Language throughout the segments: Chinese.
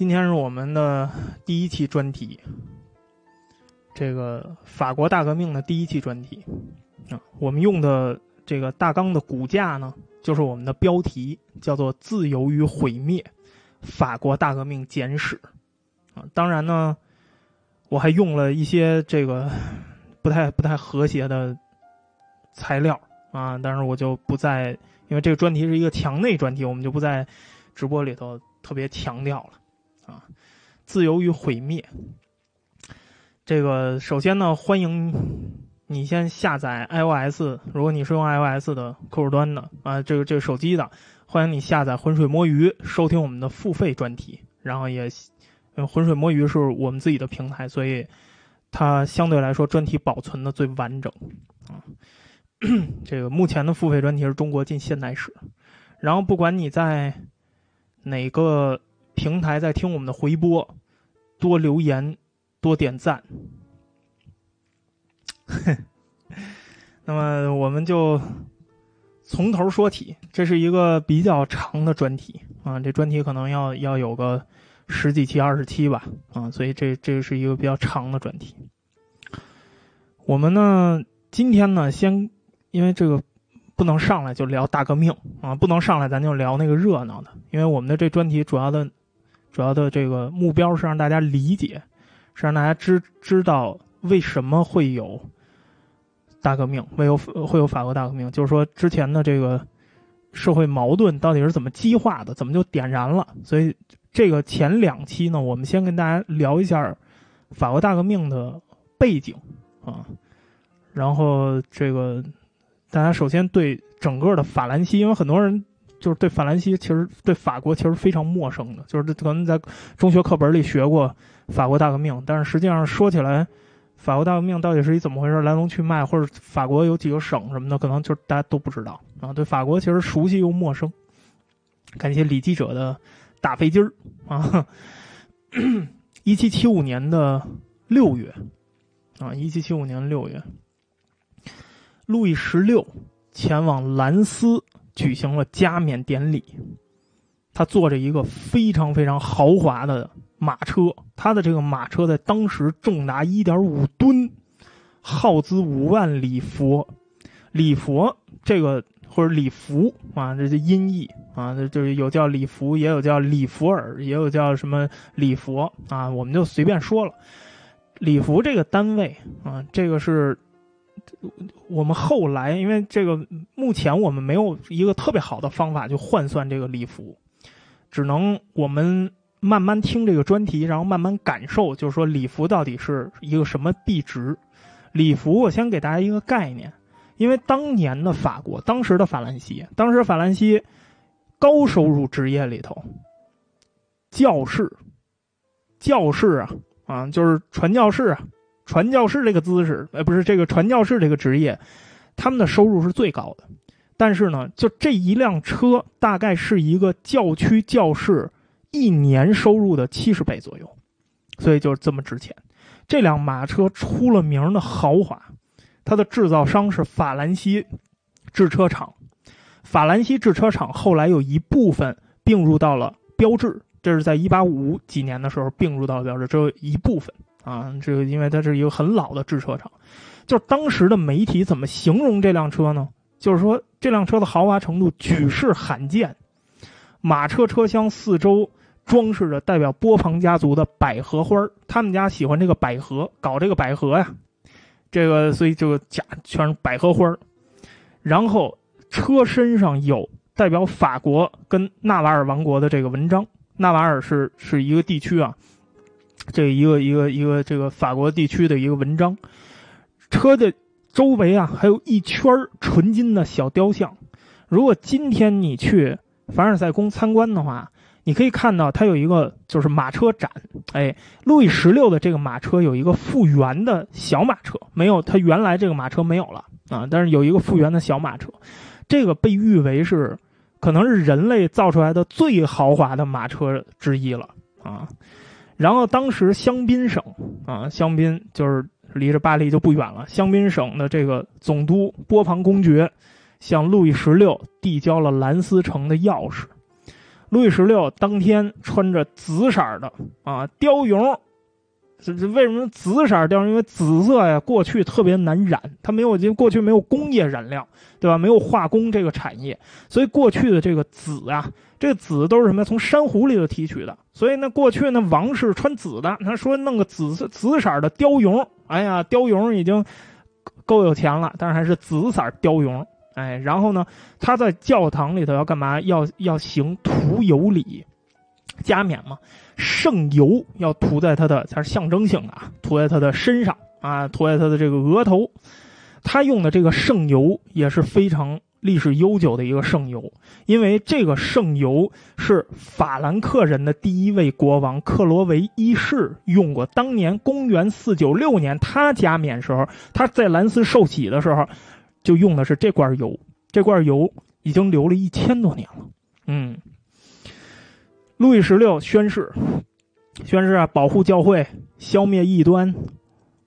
今天是我们的第一期专题，这个法国大革命的第一期专题啊，我们用的这个大纲的骨架呢，就是我们的标题，叫做“自由与毁灭：法国大革命简史”啊。当然呢，我还用了一些这个不太不太和谐的材料啊，但是我就不在，因为这个专题是一个墙内专题，我们就不在直播里头特别强调了。啊，自由与毁灭。这个首先呢，欢迎你先下载 iOS，如果你是用 iOS 的客户端的啊，这个这个手机的，欢迎你下载浑水摸鱼，收听我们的付费专题。然后也，浑水摸鱼是我们自己的平台，所以它相对来说专题保存的最完整啊。这个目前的付费专题是中国近现代史。然后不管你在哪个。平台在听我们的回播，多留言，多点赞。那么我们就从头说起，这是一个比较长的专题啊，这专题可能要要有个十几期、二十期吧啊，所以这这是一个比较长的专题。我们呢，今天呢，先因为这个不能上来就聊大革命啊，不能上来咱就聊那个热闹的，因为我们的这专题主要的。主要的这个目标是让大家理解，是让大家知知道为什么会有大革命，会有会有法国大革命，就是说之前的这个社会矛盾到底是怎么激化的，怎么就点燃了。所以这个前两期呢，我们先跟大家聊一下法国大革命的背景啊，然后这个大家首先对整个的法兰西，因为很多人。就是对法兰西，其实对法国其实非常陌生的，就是可能在中学课本里学过法国大革命，但是实际上说起来，法国大革命到底是一怎么回事，来龙去脉，或者法国有几个省什么的，可能就大家都不知道啊。对法国其实熟悉又陌生。感谢李记者的大飞机儿啊！一七七五年的六月啊，一七七五年六月，路易十六前往兰斯。举行了加冕典礼，他坐着一个非常非常豪华的马车，他的这个马车在当时重达一点五吨，耗资五万里佛，里佛这个或者里弗啊，这是音译啊，这就是有叫里弗，也有叫里弗尔，也有叫什么里佛啊，我们就随便说了，里弗这个单位啊，这个是。我们后来，因为这个目前我们没有一个特别好的方法去换算这个礼服，只能我们慢慢听这个专题，然后慢慢感受，就是说礼服到底是一个什么币值。礼服，我先给大家一个概念，因为当年的法国，当时的法兰西，当时法兰西高收入职业里头，教士，教士啊啊，就是传教士啊。传教士这个姿势，呃，不是这个传教士这个职业，他们的收入是最高的。但是呢，就这一辆车，大概是一个教区教士一年收入的七十倍左右，所以就是这么值钱。这辆马车出了名的豪华，它的制造商是法兰西制车厂。法兰西制车厂后来有一部分并入到了标致，这是在一八五几年的时候并入到标致，只有一部分。啊，这个因为它是一个很老的制车厂，就是当时的媒体怎么形容这辆车呢？就是说这辆车的豪华程度举世罕见，马车车厢四周装饰着代表波旁家族的百合花他们家喜欢这个百合，搞这个百合呀，这个所以这个假全是百合花然后车身上有代表法国跟纳瓦尔王国的这个文章，纳瓦尔是是一个地区啊。这一个一个一个这个法国地区的一个文章，车的周围啊还有一圈纯金的小雕像。如果今天你去凡尔赛宫参观的话，你可以看到它有一个就是马车展。哎，路易十六的这个马车有一个复原的小马车，没有它原来这个马车没有了啊，但是有一个复原的小马车，这个被誉为是可能是人类造出来的最豪华的马车之一了啊。然后当时香槟省啊，香槟就是离着巴黎就不远了。香槟省的这个总督波旁公爵向路易十六递交了兰斯城的钥匙。路易十六当天穿着紫色的啊貂绒，这这为什么紫色貂？因为紫色呀，过去特别难染，它没有因为过去没有工业染料，对吧？没有化工这个产业，所以过去的这个紫啊，这个紫都是什么？从珊瑚里头提取的。所以呢，过去呢，王室穿紫的，他说弄个紫色紫色的貂绒，哎呀，貂绒已经够有钱了，但是还是紫色貂绒。哎，然后呢，他在教堂里头要干嘛？要要行徒有礼，加冕嘛，圣油要涂在他的，它是象征性的啊，涂在他的身上啊，涂在他的这个额头。他用的这个圣油也是非常历史悠久的一个圣油，因为这个圣油是法兰克人的第一位国王克罗维一世用过。当年公元四九六年，他加冕时候，他在兰斯受洗的时候。就用的是这罐油，这罐油已经留了一千多年了。嗯，路易十六宣誓，宣誓啊，保护教会，消灭异端。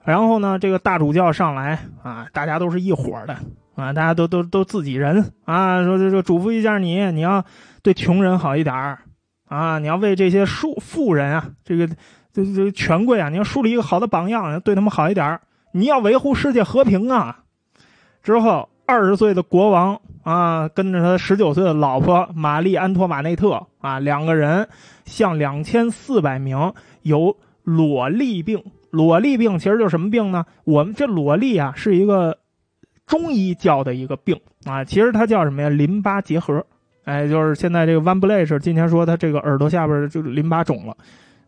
然后呢，这个大主教上来啊，大家都是一伙的啊，大家都都都自己人啊。说这这嘱咐一下你，你要对穷人好一点啊，你要为这些富富人啊，这个这这权贵啊，你要树立一个好的榜样，对他们好一点你要维护世界和平啊。之后，二十岁的国王啊，跟着他十九岁的老婆玛丽安托马内特啊，两个人向两千四百名有裸痢病。裸痢病其实就是什么病呢？我们这裸痢啊，是一个中医叫的一个病啊，其实它叫什么呀？淋巴结核。哎，就是现在这个 Van Blash 今天说他这个耳朵下边就淋巴肿了，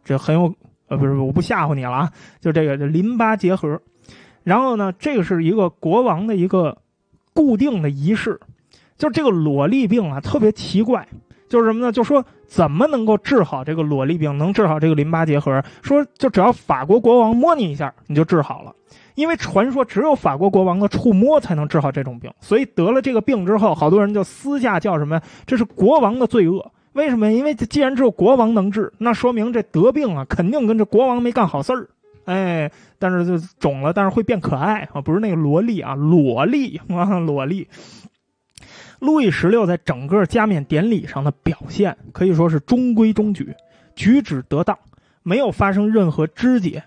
这很有呃，不是，我不吓唬你了啊，就这个淋巴结核。然后呢，这个是一个国王的一个固定的仪式，就这个裸痢病啊，特别奇怪，就是什么呢？就说怎么能够治好这个裸痢病，能治好这个淋巴结核？说就只要法国国王摸你一下，你就治好了。因为传说只有法国国王的触摸才能治好这种病，所以得了这个病之后，好多人就私下叫什么？这是国王的罪恶。为什么？因为既然只有国王能治，那说明这得病啊，肯定跟这国王没干好事儿。哎，但是就肿了，但是会变可爱啊，不是那个萝莉啊，裸莉啊，裸莉。路易十六在整个加冕典礼上的表现可以说是中规中矩，举止得当，没有发生任何肢解。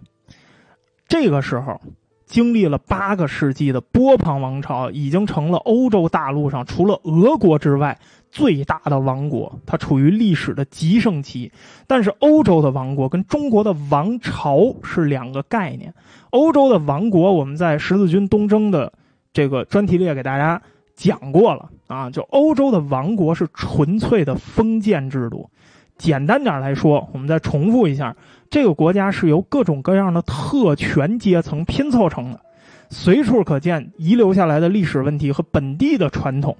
这个时候，经历了八个世纪的波旁王朝，已经成了欧洲大陆上除了俄国之外。最大的王国，它处于历史的极盛期。但是，欧洲的王国跟中国的王朝是两个概念。欧洲的王国，我们在十字军东征的这个专题里也给大家讲过了啊。就欧洲的王国是纯粹的封建制度。简单点来说，我们再重复一下，这个国家是由各种各样的特权阶层拼凑成的。随处可见遗留下来的历史问题和本地的传统。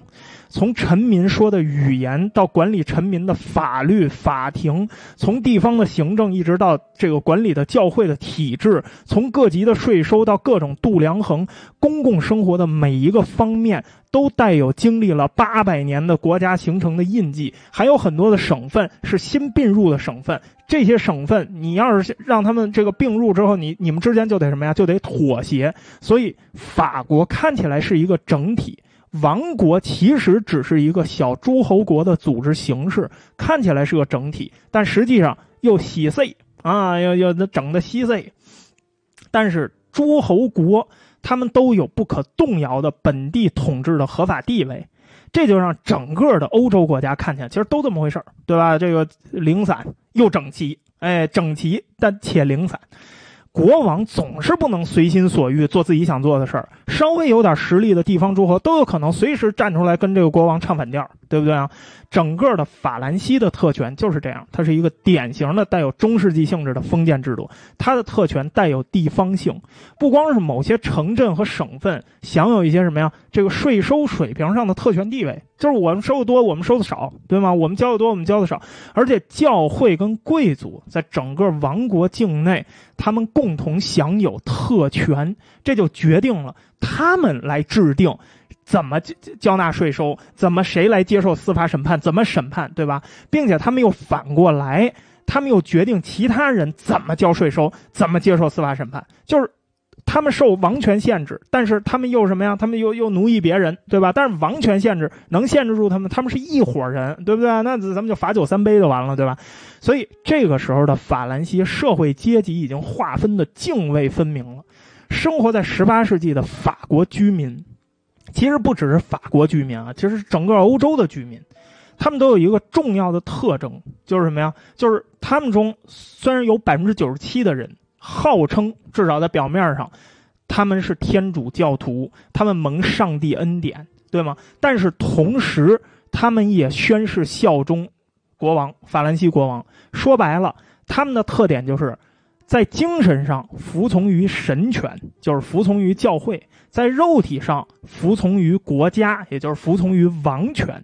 从臣民说的语言到管理臣民的法律法庭，从地方的行政一直到这个管理的教会的体制，从各级的税收到各种度量衡，公共生活的每一个方面都带有经历了八百年的国家形成的印记。还有很多的省份是新并入的省份，这些省份你要是让他们这个并入之后，你你们之间就得什么呀？就得妥协。所以法国看起来是一个整体。王国其实只是一个小诸侯国的组织形式，看起来是个整体，但实际上又稀碎啊，又又整的稀碎。但是诸侯国他们都有不可动摇的本地统治的合法地位，这就让整个的欧洲国家看起来其实都这么回事对吧？这个零散又整齐，哎，整齐但且零散。国王总是不能随心所欲做自己想做的事儿，稍微有点实力的地方诸侯都有可能随时站出来跟这个国王唱反调，对不对啊？整个的法兰西的特权就是这样，它是一个典型的带有中世纪性质的封建制度。它的特权带有地方性，不光是某些城镇和省份享有一些什么呀？这个税收水平上的特权地位，就是我们收的多，我们收的少，对吗？我们交的多，我们交的少。而且教会跟贵族在整个王国境内，他们共同享有特权，这就决定了他们来制定。怎么交交纳税收？怎么谁来接受司法审判？怎么审判，对吧？并且他们又反过来，他们又决定其他人怎么交税收，怎么接受司法审判。就是他们受王权限制，但是他们又什么呀？他们又又奴役别人，对吧？但是王权限制能限制住他们，他们是一伙人，对不对？那咱们就罚酒三杯就完了，对吧？所以这个时候的法兰西社会阶级已经划分的泾渭分明了。生活在十八世纪的法国居民，其实不只是法国居民啊，其实整个欧洲的居民，他们都有一个重要的特征，就是什么呀？就是他们中虽然有百分之九十七的人。号称至少在表面上，他们是天主教徒，他们蒙上帝恩典，对吗？但是同时，他们也宣誓效忠国王法兰西国王。说白了，他们的特点就是在精神上服从于神权，就是服从于教会；在肉体上服从于国家，也就是服从于王权。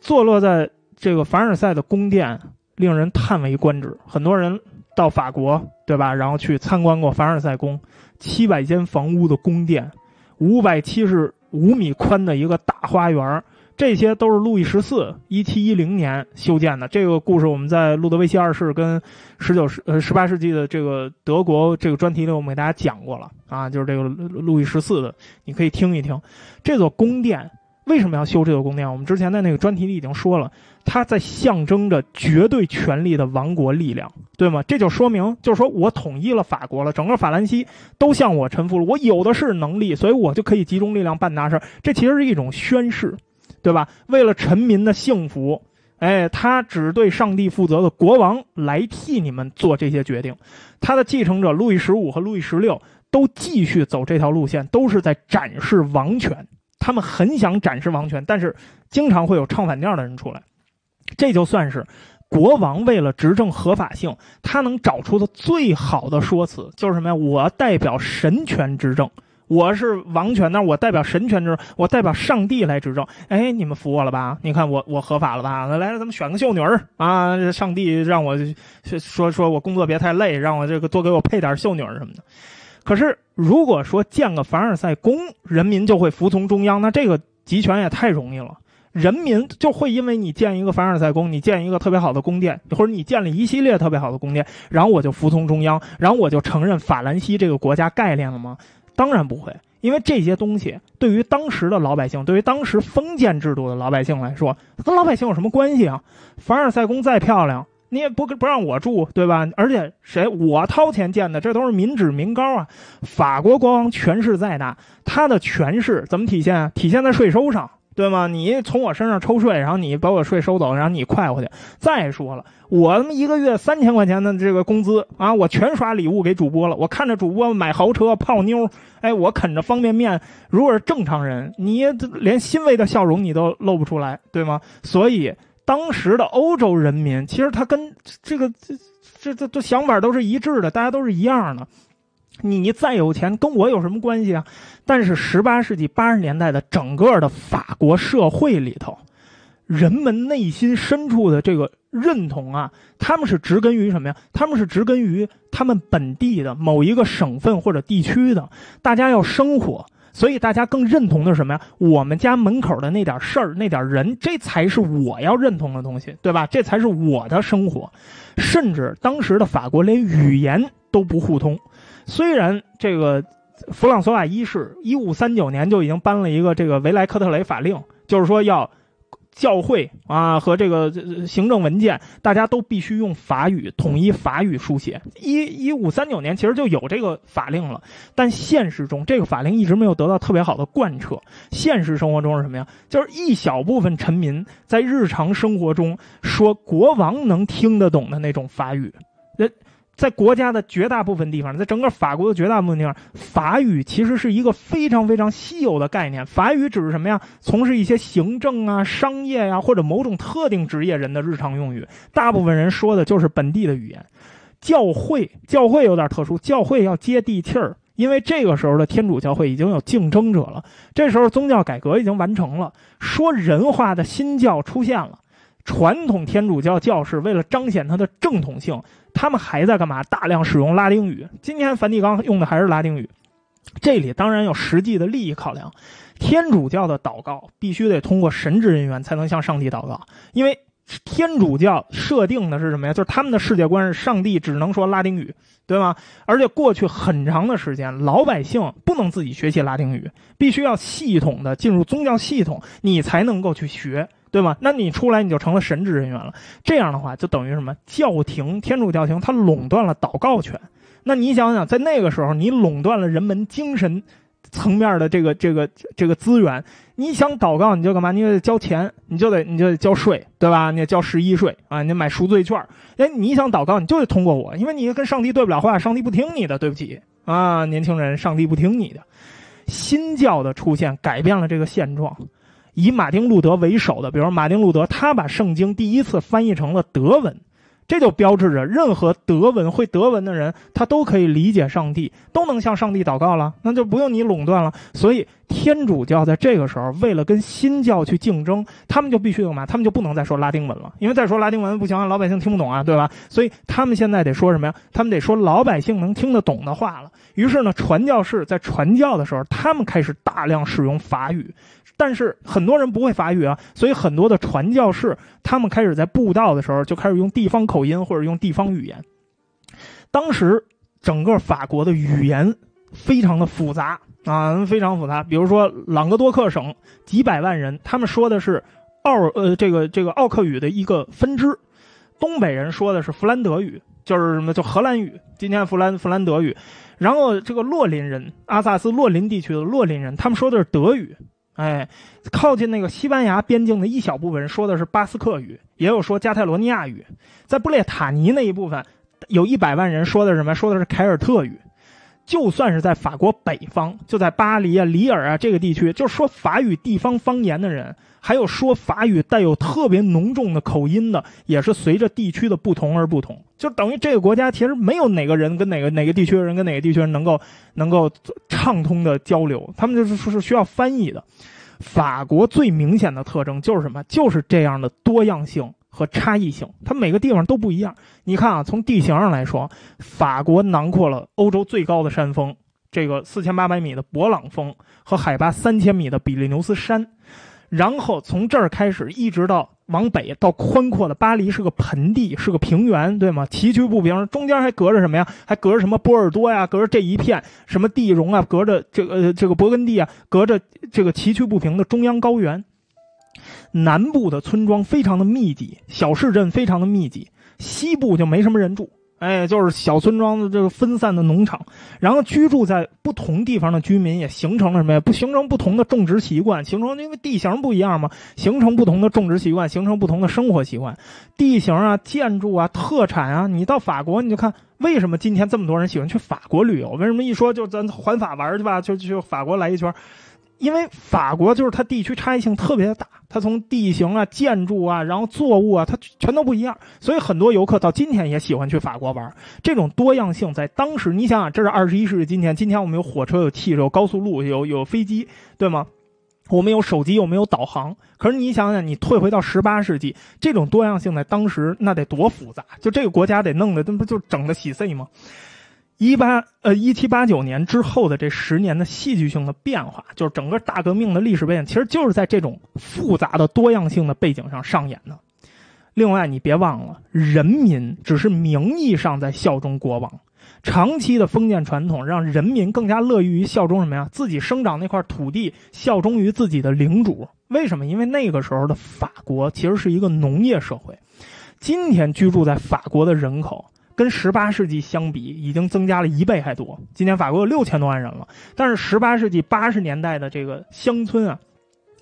坐落在这个凡尔赛的宫殿，令人叹为观止。很多人。到法国，对吧？然后去参观过凡尔赛宫，七百间房屋的宫殿，五百七十五米宽的一个大花园，这些都是路易十四一七一零年修建的。这个故事我们在路德维希二世跟十九世呃十八世纪的这个德国这个专题里，我们给大家讲过了啊，就是这个路易十四的，你可以听一听。这座宫殿为什么要修这座宫殿？我们之前在那个专题里已经说了。它在象征着绝对权力的王国力量，对吗？这就说明，就是说我统一了法国了，整个法兰西都向我臣服了，我有的是能力，所以我就可以集中力量办大事。这其实是一种宣誓，对吧？为了臣民的幸福，哎，他只对上帝负责的国王来替你们做这些决定。他的继承者路易十五和路易十六都继续走这条路线，都是在展示王权。他们很想展示王权，但是经常会有唱反调的人出来。这就算是国王为了执政合法性，他能找出的最好的说辞，就是什么呀？我代表神权执政，我是王权，那我代表神权执政，我代表上帝来执政。哎，你们服我了吧？你看我我合法了吧？来，咱们选个秀女儿啊！上帝让我说说我工作别太累，让我这个多给我配点秀女儿什么的。可是如果说建个凡尔赛宫，人民就会服从中央，那这个集权也太容易了。人民就会因为你建一个凡尔赛宫，你建一个特别好的宫殿，或者你建了一系列特别好的宫殿，然后我就服从中央，然后我就承认法兰西这个国家概念了吗？当然不会，因为这些东西对于当时的老百姓，对于当时封建制度的老百姓来说，跟老百姓有什么关系啊？凡尔赛宫再漂亮，你也不不让我住，对吧？而且谁我掏钱建的，这都是民脂民膏啊！法国国王权势再大，他的权势怎么体现？体现在税收上。对吗？你从我身上抽税，然后你把我税收走，然后你快回去。再说了，我他妈一个月三千块钱的这个工资啊，我全刷礼物给主播了。我看着主播买豪车泡妞，哎，我啃着方便面。如果是正常人，你连欣慰的笑容你都露不出来，对吗？所以当时的欧洲人民，其实他跟这个这这这这想法都是一致的，大家都是一样的。你再有钱，跟我有什么关系啊？但是十八世纪八十年代的整个的法国社会里头，人们内心深处的这个认同啊，他们是植根于什么呀？他们是植根于他们本地的某一个省份或者地区的。大家要生活，所以大家更认同的是什么呀？我们家门口的那点事儿、那点人，这才是我要认同的东西，对吧？这才是我的生活。甚至当时的法国连语言都不互通。虽然这个弗朗索瓦一世一五三九年就已经颁了一个这个维莱克特雷法令，就是说要教会啊和这个行政文件，大家都必须用法语，统一法语书写。一一五三九年其实就有这个法令了，但现实中这个法令一直没有得到特别好的贯彻。现实生活中是什么呀？就是一小部分臣民在日常生活中说国王能听得懂的那种法语。那在国家的绝大部分地方，在整个法国的绝大部分地方，法语其实是一个非常非常稀有的概念。法语只是什么呀？从事一些行政啊、商业呀，或者某种特定职业人的日常用语。大部分人说的就是本地的语言。教会，教会有点特殊，教会要接地气儿，因为这个时候的天主教会已经有竞争者了。这时候宗教改革已经完成了，说人话的新教出现了。传统天主教教士为了彰显它的正统性，他们还在干嘛？大量使用拉丁语。今天梵蒂冈用的还是拉丁语。这里当然有实际的利益考量。天主教的祷告必须得通过神职人员才能向上帝祷告，因为天主教设定的是什么呀？就是他们的世界观是上帝只能说拉丁语，对吗？而且过去很长的时间，老百姓不能自己学习拉丁语，必须要系统的进入宗教系统，你才能够去学，对吗？那你出来你就成了神职人员了。这样的话，就等于什么？教廷天主教廷它垄断了祷告权。那你想想，在那个时候，你垄断了人们精神。层面的这个这个这个资源，你想祷告你就干嘛？你就得交钱，你就得你就得交税，对吧？你得交十一税啊！你买赎罪券，哎，你想祷告你就得通过我，因为你跟上帝对不了话，上帝不听你的，对不起啊，年轻人，上帝不听你的。新教的出现改变了这个现状，以马丁路德为首的，比如马丁路德，他把圣经第一次翻译成了德文。这就标志着，任何德文会德文的人，他都可以理解上帝，都能向上帝祷告了，那就不用你垄断了。所以，天主教在这个时候，为了跟新教去竞争，他们就必须干嘛？他们就不能再说拉丁文了，因为再说拉丁文不行啊，老百姓听不懂啊，对吧？所以，他们现在得说什么呀？他们得说老百姓能听得懂的话了。于是呢，传教士在传教的时候，他们开始大量使用法语。但是很多人不会法语啊，所以很多的传教士他们开始在布道的时候就开始用地方口音或者用地方语言。当时整个法国的语言非常的复杂啊，非常复杂。比如说朗格多克省几百万人，他们说的是奥呃这个这个奥克语的一个分支，东北人说的是弗兰德语，就是什么叫荷兰语，今天弗兰弗兰德语。然后这个洛林人，阿萨斯洛林地区的洛林人，他们说的是德语。哎，靠近那个西班牙边境的一小部分人说的是巴斯克语，也有说加泰罗尼亚语。在布列塔尼那一部分，有一百万人说的是什么？说的是凯尔特语。就算是在法国北方，就在巴黎啊、里尔啊这个地区，就是说法语地方方言的人，还有说法语带有特别浓重的口音的，也是随着地区的不同而不同。就等于这个国家其实没有哪个人跟哪个哪个地区的人跟哪个地区人能够能够畅通的交流，他们就是说是需要翻译的。法国最明显的特征就是什么？就是这样的多样性和差异性，它每个地方都不一样。你看啊，从地形上来说，法国囊括了欧洲最高的山峰，这个四千八百米的勃朗峰和海拔三千米的比利牛斯山，然后从这儿开始一直到。往北到宽阔的巴黎是个盆地，是个平原，对吗？崎岖不平，中间还隔着什么呀？还隔着什么波尔多呀？隔着这一片什么地容啊？隔着这个这个勃艮第啊？隔着这个崎岖不平的中央高原。南部的村庄非常的密集，小市镇非常的密集，西部就没什么人住。哎，就是小村庄的这个分散的农场，然后居住在不同地方的居民也形成了什么呀？不形成不同的种植习惯，形成因为地形不一样嘛，形成不同的种植习惯，形成不同的生活习惯。地形啊，建筑啊，特产啊，你到法国你就看，为什么今天这么多人喜欢去法国旅游？为什么一说就咱环法玩去吧，就就法国来一圈？因为法国就是它地区差异性特别的大，它从地形啊、建筑啊，然后作物啊，它全都不一样，所以很多游客到今天也喜欢去法国玩。这种多样性在当时，你想想，这是二十一世纪今天，今天我们有火车、有汽车、有高速路、有有飞机，对吗？我们有手机，我们有导航。可是你想想，你退回到十八世纪，这种多样性在当时那得多复杂？就这个国家得弄的，那不就整的稀碎吗？一八呃一七八九年之后的这十年的戏剧性的变化，就是整个大革命的历史背景，其实就是在这种复杂的多样性的背景上上演的。另外，你别忘了，人民只是名义上在效忠国王，长期的封建传统让人民更加乐于效忠什么呀？自己生长那块土地，效忠于自己的领主。为什么？因为那个时候的法国其实是一个农业社会，今天居住在法国的人口。跟十八世纪相比，已经增加了一倍还多。今年法国有六千多万人了，但是十八世纪八十年代的这个乡村啊，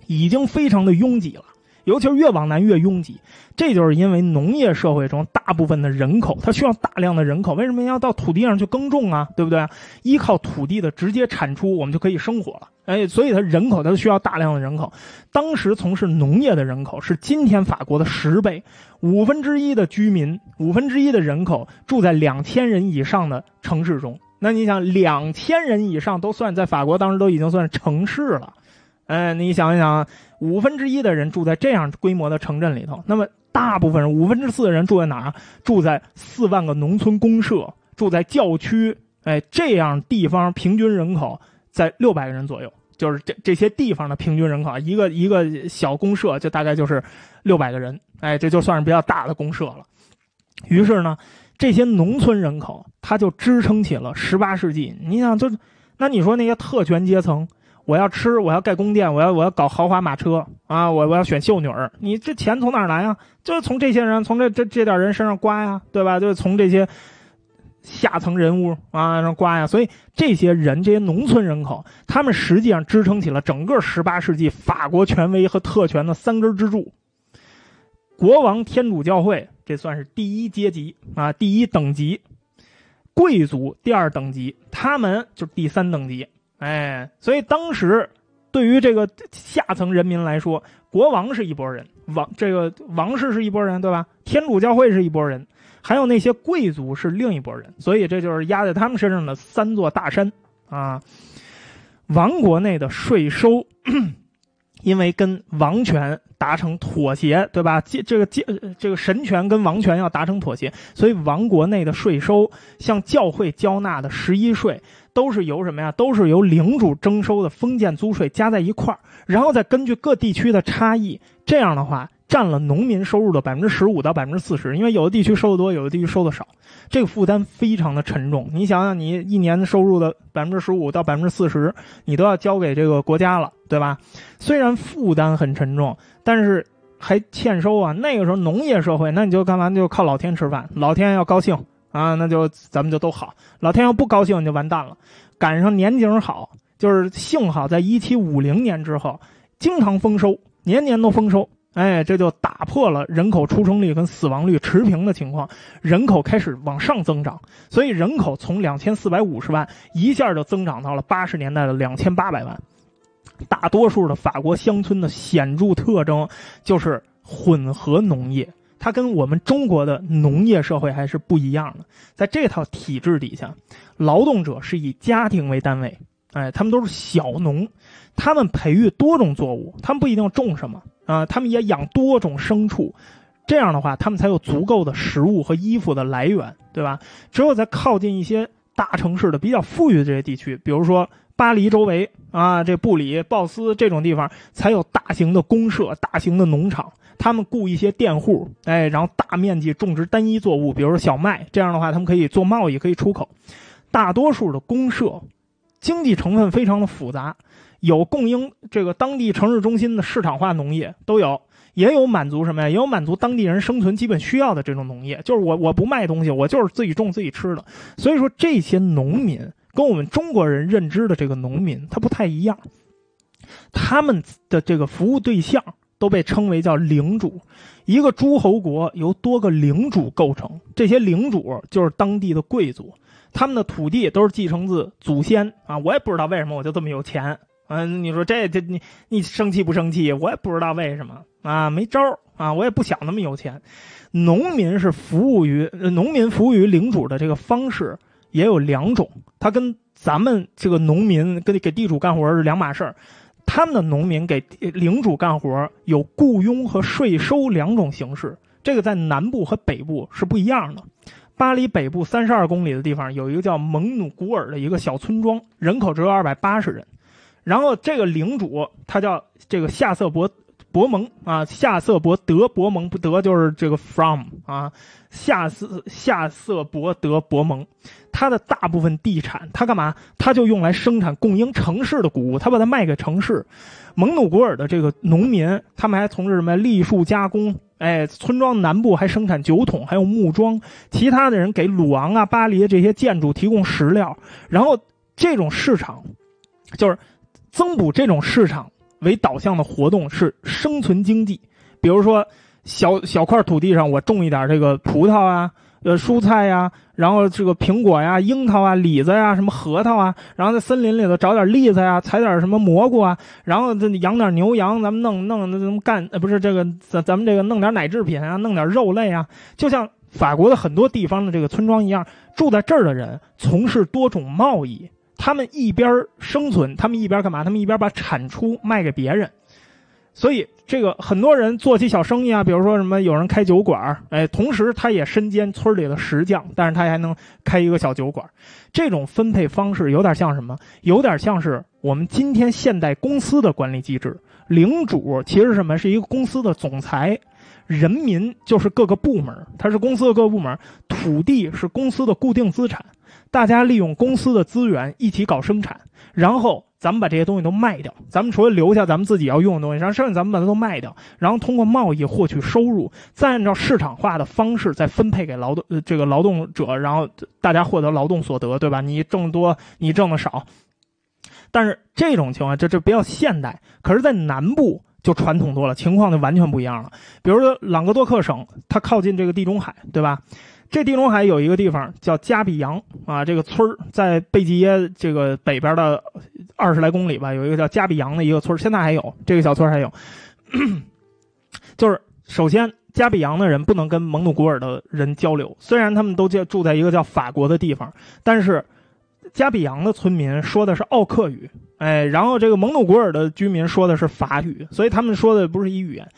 已经非常的拥挤了，尤其是越往南越拥挤。这就是因为农业社会中大部分的人口，它需要大量的人口，为什么要到土地上去耕种啊？对不对？依靠土地的直接产出，我们就可以生活了。哎，所以它人口它需要大量的人口。当时从事农业的人口是今天法国的十倍。五分之一的居民，五分之一的人口住在两千人以上的城市中。那你想，两千人以上都算在法国当时都已经算城市了。哎，你想一想，五分之一的人住在这样规模的城镇里头，那么大部分人五分之四的人住在哪儿？住在四万个农村公社，住在教区。哎，这样地方平均人口在六百个人左右。就是这这些地方的平均人口，一个一个小公社就大概就是六百个人，哎，这就算是比较大的公社了。于是呢，这些农村人口，他就支撑起了十八世纪。你想，就那你说那些特权阶层，我要吃，我要盖宫殿，我要我要搞豪华马车啊，我我要选秀女儿，你这钱从哪来啊？就是从这些人，从这这这点人身上刮呀，对吧？就是从这些。下层人物啊，上刮呀！所以这些人，这些农村人口，他们实际上支撑起了整个十八世纪法国权威和特权的三根支柱。国王、天主教会，这算是第一阶级啊，第一等级；贵族第二等级，他们就是第三等级。哎，所以当时对于这个下层人民来说，国王是一拨人，王这个王室是一拨人，对吧？天主教会是一拨人。还有那些贵族是另一拨人，所以这就是压在他们身上的三座大山啊。王国内的税收，因为跟王权达成妥协，对吧？这这个这这个神权跟王权要达成妥协，所以王国内的税收，向教会交纳的十一税，都是由什么呀？都是由领主征收的封建租税加在一块儿，然后再根据各地区的差异，这样的话。占了农民收入的百分之十五到百分之四十，因为有的地区收的多，有的地区收的少，这个负担非常的沉重。你想想，你一年的收入的百分之十五到百分之四十，你都要交给这个国家了，对吧？虽然负担很沉重，但是还欠收啊。那个时候农业社会，那你就干嘛？就靠老天吃饭，老天要高兴啊，那就咱们就都好；老天要不高兴，就完蛋了。赶上年景好，就是幸好在一七五零年之后，经常丰收，年年都丰收。哎，这就打破了人口出生率跟死亡率持平的情况，人口开始往上增长，所以人口从两千四百五十万一下就增长到了八十年代的两千八百万。大多数的法国乡村的显著特征就是混合农业，它跟我们中国的农业社会还是不一样的。在这套体制底下，劳动者是以家庭为单位，哎，他们都是小农，他们培育多种作物，他们不一定种什么。啊，他们也养多种牲畜，这样的话，他们才有足够的食物和衣服的来源，对吧？只有在靠近一些大城市的比较富裕的这些地区，比如说巴黎周围啊，这布里、鲍斯这种地方，才有大型的公社、大型的农场，他们雇一些佃户，哎，然后大面积种植单一作物，比如说小麦，这样的话，他们可以做贸易，可以出口。大多数的公社，经济成分非常的复杂。有供应这个当地城市中心的市场化农业都有，也有满足什么呀？也有满足当地人生存基本需要的这种农业，就是我我不卖东西，我就是自己种自己吃的。所以说这些农民跟我们中国人认知的这个农民他不太一样，他们的这个服务对象都被称为叫领主。一个诸侯国由多个领主构成，这些领主就是当地的贵族，他们的土地都是继承自祖先啊。我也不知道为什么我就这么有钱。嗯，你说这这你你生气不生气？我也不知道为什么啊，没招啊，我也不想那么有钱。农民是服务于农民服务于领主的这个方式也有两种，他跟咱们这个农民跟给地主干活是两码事儿。他们的农民给领主干活有雇佣和税收两种形式，这个在南部和北部是不一样的。巴黎北部三十二公里的地方有一个叫蒙努古尔的一个小村庄，人口只有二百八十人。然后这个领主他叫这个夏瑟伯伯蒙啊，夏瑟伯德伯蒙不德就是这个 from 啊，夏瑟夏瑟伯德伯蒙，他的大部分地产他干嘛？他就用来生产供应城市的谷物，他把它卖给城市。蒙努古尔的这个农民，他们还从事什么栗树加工？哎，村庄南部还生产酒桶，还有木桩。其他的人给鲁昂啊、巴黎这些建筑提供石料。然后这种市场就是。增补这种市场为导向的活动是生存经济，比如说小小块土地上我种一点这个葡萄啊，呃蔬菜呀，然后这个苹果呀、樱桃啊、李子呀、什么核桃啊，然后在森林里头找点栗子呀，采点什么蘑菇啊，然后这养点牛羊，咱们弄弄那怎么干？呃，不是这个咱咱们这个弄点奶制品啊，弄点肉类啊，就像法国的很多地方的这个村庄一样，住在这儿的人从事多种贸易。他们一边生存，他们一边干嘛？他们一边把产出卖给别人，所以这个很多人做起小生意啊，比如说什么有人开酒馆，哎，同时他也身兼村里的石匠，但是他还能开一个小酒馆。这种分配方式有点像什么？有点像是我们今天现代公司的管理机制。领主其实什么？是一个公司的总裁，人民就是各个部门，它是公司的各个部门，土地是公司的固定资产，大家利用公司的资源一起搞生产，然后咱们把这些东西都卖掉，咱们除了留下咱们自己要用的东西，然后剩下咱们把它都卖掉，然后通过贸易获取收入，再按照市场化的方式再分配给劳动这个劳动者，然后大家获得劳动所得，对吧？你挣多，你挣的少。但是这种情况，这这比较现代。可是，在南部就传统多了，情况就完全不一样了。比如说，朗格多克省，它靠近这个地中海，对吧？这地中海有一个地方叫加比扬啊，这个村儿在贝吉耶这个北边的二十来公里吧，有一个叫加比扬的一个村现在还有这个小村还有。就是首先，加比扬的人不能跟蒙努古尔的人交流，虽然他们都住住在一个叫法国的地方，但是。加比扬的村民说的是奥克语，哎，然后这个蒙努古尔的居民说的是法语，所以他们说的不是一语言。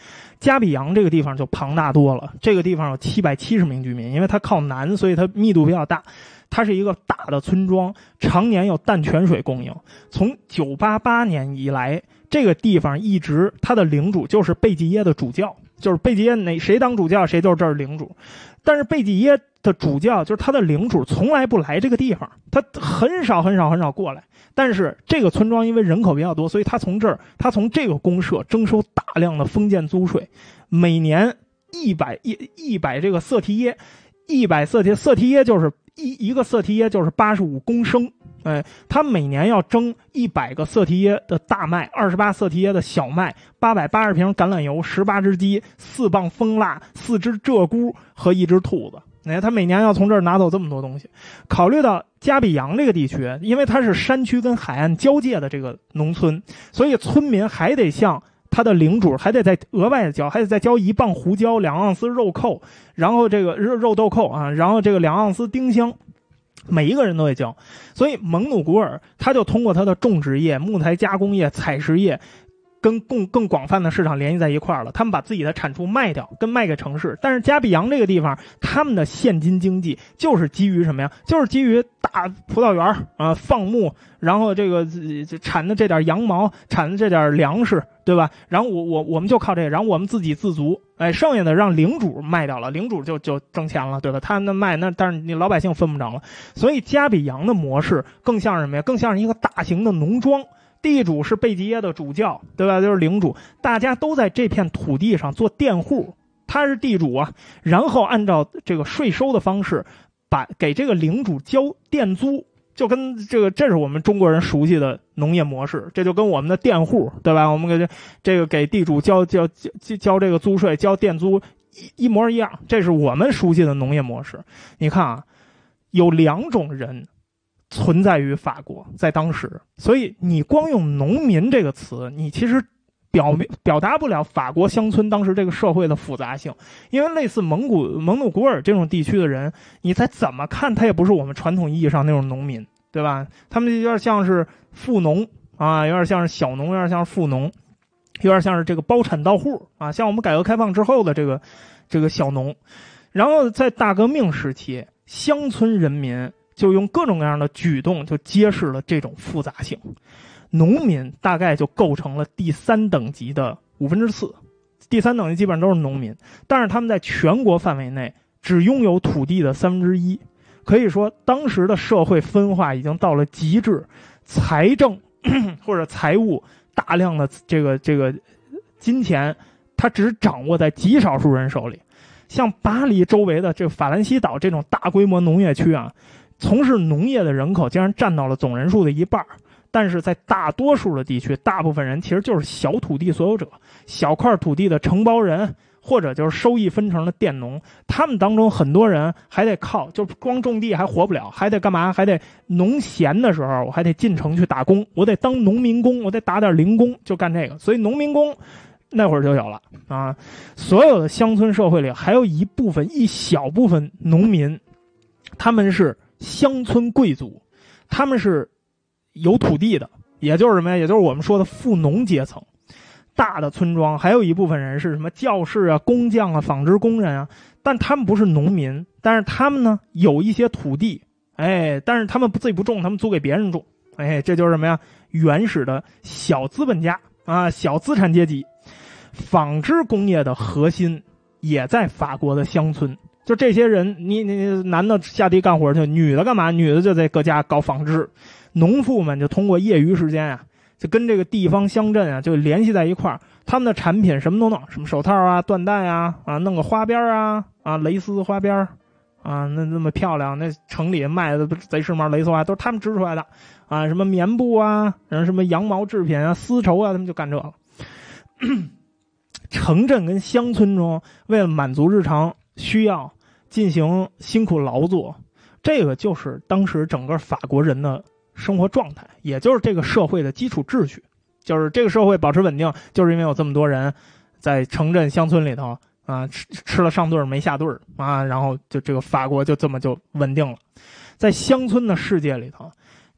加比扬这个地方就庞大多了，这个地方有七百七十名居民，因为它靠南，所以它密度比较大。它是一个大的村庄，常年有淡泉水供应。从九八八年以来，这个地方一直它的领主就是贝吉耶的主教，就是贝吉耶哪谁当主教，谁就是这儿领主。但是贝吉耶的主教就是他的领主，从来不来这个地方，他很少很少很少过来。但是这个村庄因为人口比较多，所以他从这儿，他从这个公社征收大量的封建租税，每年一百一一百这个色提耶，一百色提色提耶就是一一个色提耶就是八十五公升。哎，他每年要征一百个色提耶的大麦，二十八色提耶的小麦，八百八十瓶橄榄油，十八只鸡，四磅蜂蜡，四只鹧鸪和一只兔子。哎，他每年要从这儿拿走这么多东西。考虑到加比扬这个地区，因为它是山区跟海岸交界的这个农村，所以村民还得向他的领主还得再额外的交，还得再交一磅胡椒，两盎司肉蔻，然后这个肉肉豆蔻啊，然后这个两盎司丁香。每一个人都会交，所以蒙努古尔他就通过他的种植业、木材加工业、采石业。跟更更广泛的市场联系在一块儿了，他们把自己的产出卖掉，跟卖给城市。但是加比扬这个地方，他们的现金经济就是基于什么呀？就是基于大葡萄园啊，放牧，然后这个产的这点羊毛，产的这点粮食，对吧？然后我我我们就靠这个，然后我们自给自足，哎，剩下的让领主卖掉了，领主就就挣钱了，对吧？他那卖那，但是你老百姓分不着了。所以加比扬的模式更像什么呀？更像是一个大型的农庄。地主是贝吉耶的主教，对吧？就是领主，大家都在这片土地上做佃户，他是地主啊。然后按照这个税收的方式，把给这个领主交佃租，就跟这个这是我们中国人熟悉的农业模式，这就跟我们的佃户，对吧？我们给这这个给地主交交交交这个租税，交佃租一一模一样，这是我们熟悉的农业模式。你看啊，有两种人。存在于法国，在当时，所以你光用“农民”这个词，你其实表明表达不了法国乡村当时这个社会的复杂性。因为类似蒙古、蒙努古尔这种地区的人，你再怎么看，他也不是我们传统意义上那种农民，对吧？他们有点像是富农啊，有点像是小农，有点像是富农，有点像是这个包产到户啊，像我们改革开放之后的这个这个小农。然后在大革命时期，乡村人民。就用各种各样的举动，就揭示了这种复杂性。农民大概就构成了第三等级的五分之四，第三等级基本上都是农民，但是他们在全国范围内只拥有土地的三分之一。可以说，当时的社会分化已经到了极致，财政 或者财务大量的这个这个金钱，它只掌握在极少数人手里。像巴黎周围的这个法兰西岛这种大规模农业区啊。从事农业的人口竟然占到了总人数的一半但是在大多数的地区，大部分人其实就是小土地所有者，小块土地的承包人，或者就是收益分成的佃农。他们当中很多人还得靠，就光种地还活不了，还得干嘛？还得农闲的时候，我还得进城去打工，我得当农民工，我得打点零工，就干这个。所以农民工那会儿就有了啊。所有的乡村社会里，还有一部分一小部分农民，他们是。乡村贵族，他们是有土地的，也就是什么呀？也就是我们说的富农阶层。大的村庄，还有一部分人是什么教士啊、工匠啊、纺织工人啊，但他们不是农民，但是他们呢有一些土地，哎，但是他们自己不种，他们租给别人种，哎，这就是什么呀？原始的小资本家啊，小资产阶级，纺织工业的核心也在法国的乡村。就这些人，你你男的下地干活去，女的干嘛？女的就在各家搞纺织。农妇们就通过业余时间啊，就跟这个地方乡镇啊就联系在一块儿。他们的产品什么都弄，什么手套啊、缎带啊，啊，弄个花边啊，啊，蕾丝花边啊，那那么漂亮。那城里卖的贼时髦，蕾丝花都是他们织出来的，啊，什么棉布啊，然后什么羊毛制品啊、丝绸啊，他们就干这个。城镇跟乡村中，为了满足日常。需要进行辛苦劳作，这个就是当时整个法国人的生活状态，也就是这个社会的基础秩序，就是这个社会保持稳定，就是因为有这么多人在城镇乡村里头啊，吃 吃了上顿没下顿啊，然后就这个法国就这么就稳定了，在乡村的世界里头。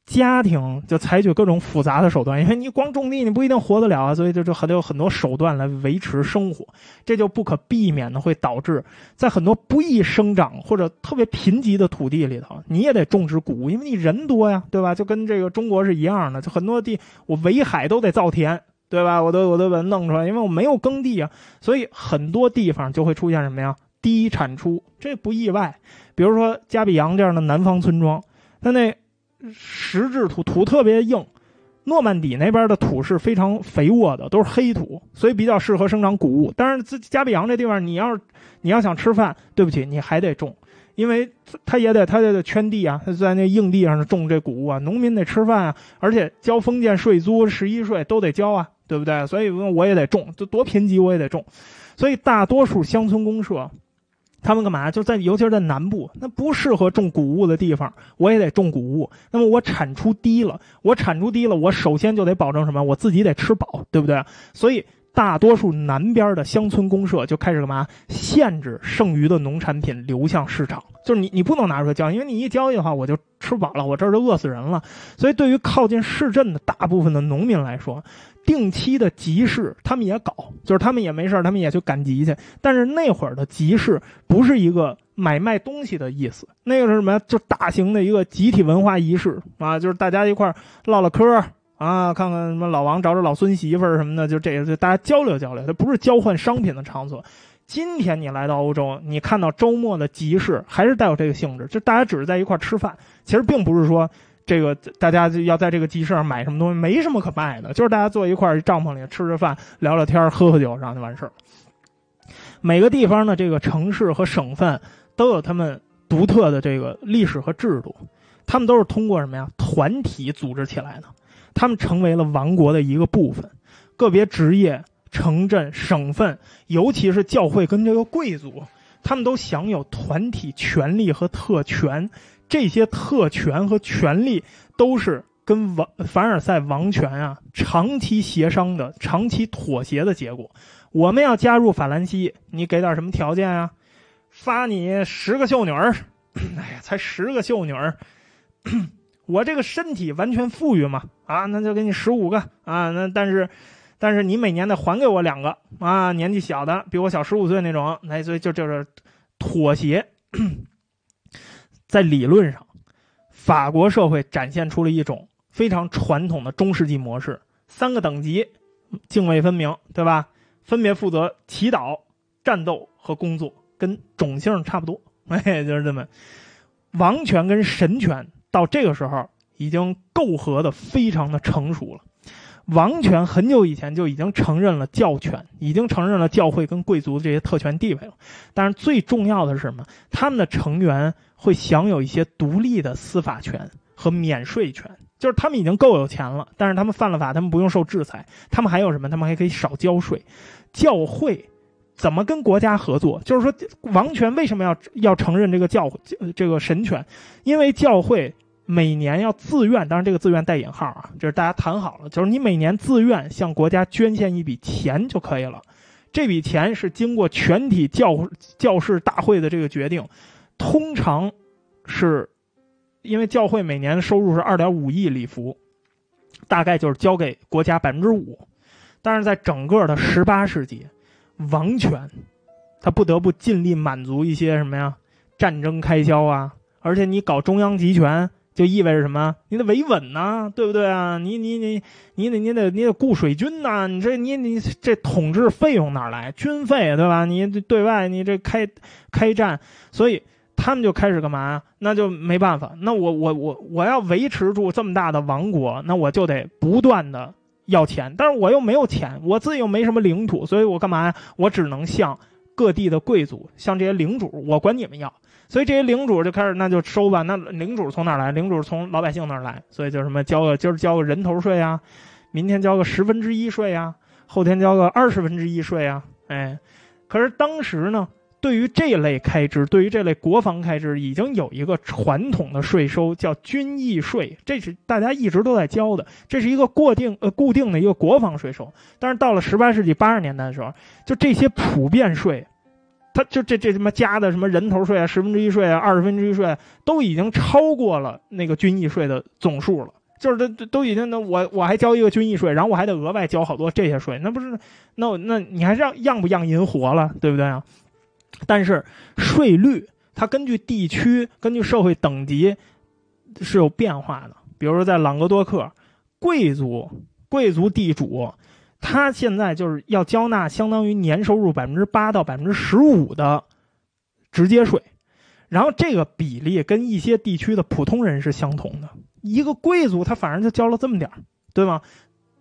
家庭就采取各种复杂的手段，因为你光种地你不一定活得了啊，所以就就还得有很多手段来维持生活，这就不可避免的会导致在很多不易生长或者特别贫瘠的土地里头，你也得种植谷物，因为你人多呀，对吧？就跟这个中国是一样的，就很多地我围海都得造田，对吧？我都我都把它弄出来，因为我没有耕地啊，所以很多地方就会出现什么呀？低产出，这不意外。比如说加比扬这样的南方村庄，它那。石质土土特别硬，诺曼底那边的土是非常肥沃的，都是黑土，所以比较适合生长谷物。但是加比昂这地方，你要是你要想吃饭，对不起，你还得种，因为他也得他也得圈地啊，他在那硬地上种这谷物啊，农民得吃饭啊，而且交封建税租、十一税都得交啊，对不对？所以我也得种，就多贫瘠我也得种，所以大多数乡村公社。他们干嘛？就在，尤其是在南部，那不适合种谷物的地方，我也得种谷物。那么我产出低了，我产出低了，我首先就得保证什么？我自己得吃饱，对不对？所以大多数南边的乡村公社就开始干嘛？限制剩余的农产品流向市场，就是你你不能拿出来交易，因为你一交易的话，我就吃饱了，我这儿就饿死人了。所以对于靠近市镇的大部分的农民来说，定期的集市，他们也搞，就是他们也没事他们也去赶集去。但是那会儿的集市不是一个买卖东西的意思，那个是什么？就大型的一个集体文化仪式啊，就是大家一块唠唠嗑啊，看看什么老王找找老孙媳妇儿什么的，就这个就大家交流交流，它不是交换商品的场所。今天你来到欧洲，你看到周末的集市还是带有这个性质，就大家只是在一块吃饭，其实并不是说。这个大家就要在这个集市上买什么东西，没什么可卖的，就是大家坐一块帐篷里吃着饭，聊聊天，喝喝酒，然后就完事儿。每个地方的这个城市和省份都有他们独特的这个历史和制度，他们都是通过什么呀？团体组织起来的，他们成为了王国的一个部分。个别职业、城镇、省份，尤其是教会跟这个贵族，他们都享有团体权利和特权。这些特权和权利都是跟王凡尔赛王权啊长期协商的、长期妥协的结果。我们要加入法兰西，你给点什么条件啊？发你十个秀女儿，哎呀，才十个秀女儿，我这个身体完全富裕嘛？啊，那就给你十五个啊。那但是，但是你每年得还给我两个啊。年纪小的，比我小十五岁那种，那所以就就是妥协。在理论上，法国社会展现出了一种非常传统的中世纪模式：三个等级，泾渭分明，对吧？分别负责祈祷、战斗和工作，跟种姓差不多。哎，就是这么，王权跟神权到这个时候已经构合的非常的成熟了。王权很久以前就已经承认了教权，已经承认了教会跟贵族的这些特权地位了。但是最重要的是什么？他们的成员。会享有一些独立的司法权和免税权，就是他们已经够有钱了，但是他们犯了法，他们不用受制裁，他们还有什么？他们还可以少交税。教会怎么跟国家合作？就是说，王权为什么要要承认这个教这个神权？因为教会每年要自愿，当然这个自愿带引号啊，就是大家谈好了，就是你每年自愿向国家捐献一笔钱就可以了。这笔钱是经过全体教教士大会的这个决定。通常，是，因为教会每年的收入是二点五亿里弗，大概就是交给国家百分之五。但是在整个的十八世纪，王权，他不得不尽力满足一些什么呀？战争开销啊，而且你搞中央集权。就意味着什么？你得维稳呐，对不对啊？你你你你得你得你得雇水军呐，你这你你这统治费用哪来？军费对吧？你对外你这开开战，所以他们就开始干嘛？那就没办法，那我我我我要维持住这么大的王国，那我就得不断的要钱，但是我又没有钱，我自己又没什么领土，所以我干嘛呀？我只能向各地的贵族，向这些领主，我管你们要。所以这些领主就开始，那就收吧。那领主从哪来？领主从老百姓那儿来。所以就什么交个今儿交个人头税啊，明天交个十分之一税啊，后天交个二十分之一税啊。哎，可是当时呢，对于这类开支，对于这类国防开支，已经有一个传统的税收叫军役税，这是大家一直都在交的，这是一个固定呃固定的一个国防税收。但是到了十八世纪八十年代的时候，就这些普遍税。他就这这什么加的什么人头税啊，十分之一税啊，二十分之一税，都已经超过了那个军役税的总数了。就是都都已经，那我我还交一个军役税，然后我还得额外交好多这些税，那不是，那那你还让让不让银活了，对不对啊？但是税率它根据地区、根据社会等级是有变化的。比如说在朗格多克，贵族、贵族地主。他现在就是要交纳相当于年收入百分之八到百分之十五的直接税，然后这个比例跟一些地区的普通人是相同的。一个贵族他反而就交了这么点儿，对吗？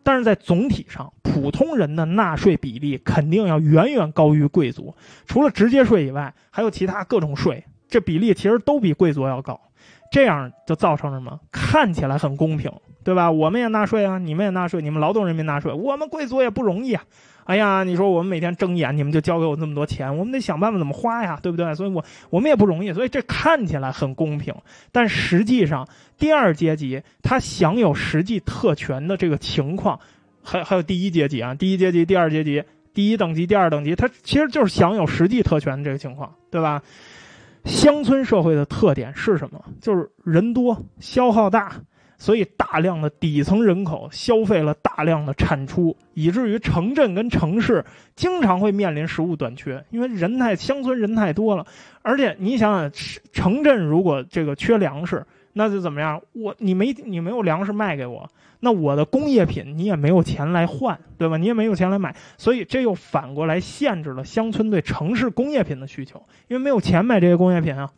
但是在总体上，普通人的纳税比例肯定要远远高于贵族。除了直接税以外，还有其他各种税，这比例其实都比贵族要高。这样就造成什么？看起来很公平。对吧？我们也纳税啊，你们也纳税，你们劳动人民纳税，我们贵族也不容易啊。哎呀，你说我们每天睁眼，你们就交给我这么多钱，我们得想办法怎么花呀，对不对？所以我我们也不容易，所以这看起来很公平，但实际上第二阶级他享有实际特权的这个情况，还还有第一阶级啊，第一阶级、第二阶级、第一等级、第二等级，他其实就是享有实际特权的这个情况，对吧？乡村社会的特点是什么？就是人多，消耗大。所以，大量的底层人口消费了大量的产出，以至于城镇跟城市经常会面临食物短缺，因为人太乡村人太多了。而且，你想想，城镇如果这个缺粮食，那就怎么样？我你没你没有粮食卖给我，那我的工业品你也没有钱来换，对吧？你也没有钱来买，所以这又反过来限制了乡村对城市工业品的需求，因为没有钱买这些工业品啊。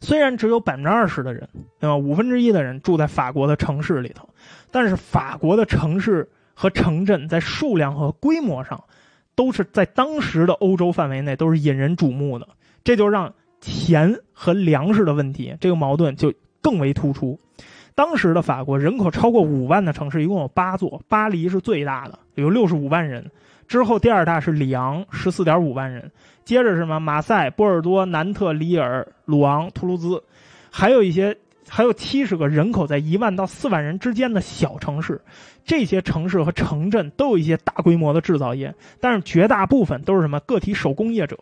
虽然只有百分之二十的人，对吧？五分之一的人住在法国的城市里头，但是法国的城市和城镇在数量和规模上，都是在当时的欧洲范围内都是引人瞩目的。这就让钱和粮食的问题这个矛盾就更为突出。当时的法国人口超过五万的城市一共有八座，巴黎是最大的，有六十五万人。之后第二大是里昂，十四点五万人。接着是什么？马赛、波尔多、南特、里尔、鲁昂、图卢兹，还有一些，还有七十个人口在一万到四万人之间的小城市。这些城市和城镇都有一些大规模的制造业，但是绝大部分都是什么个体手工业者。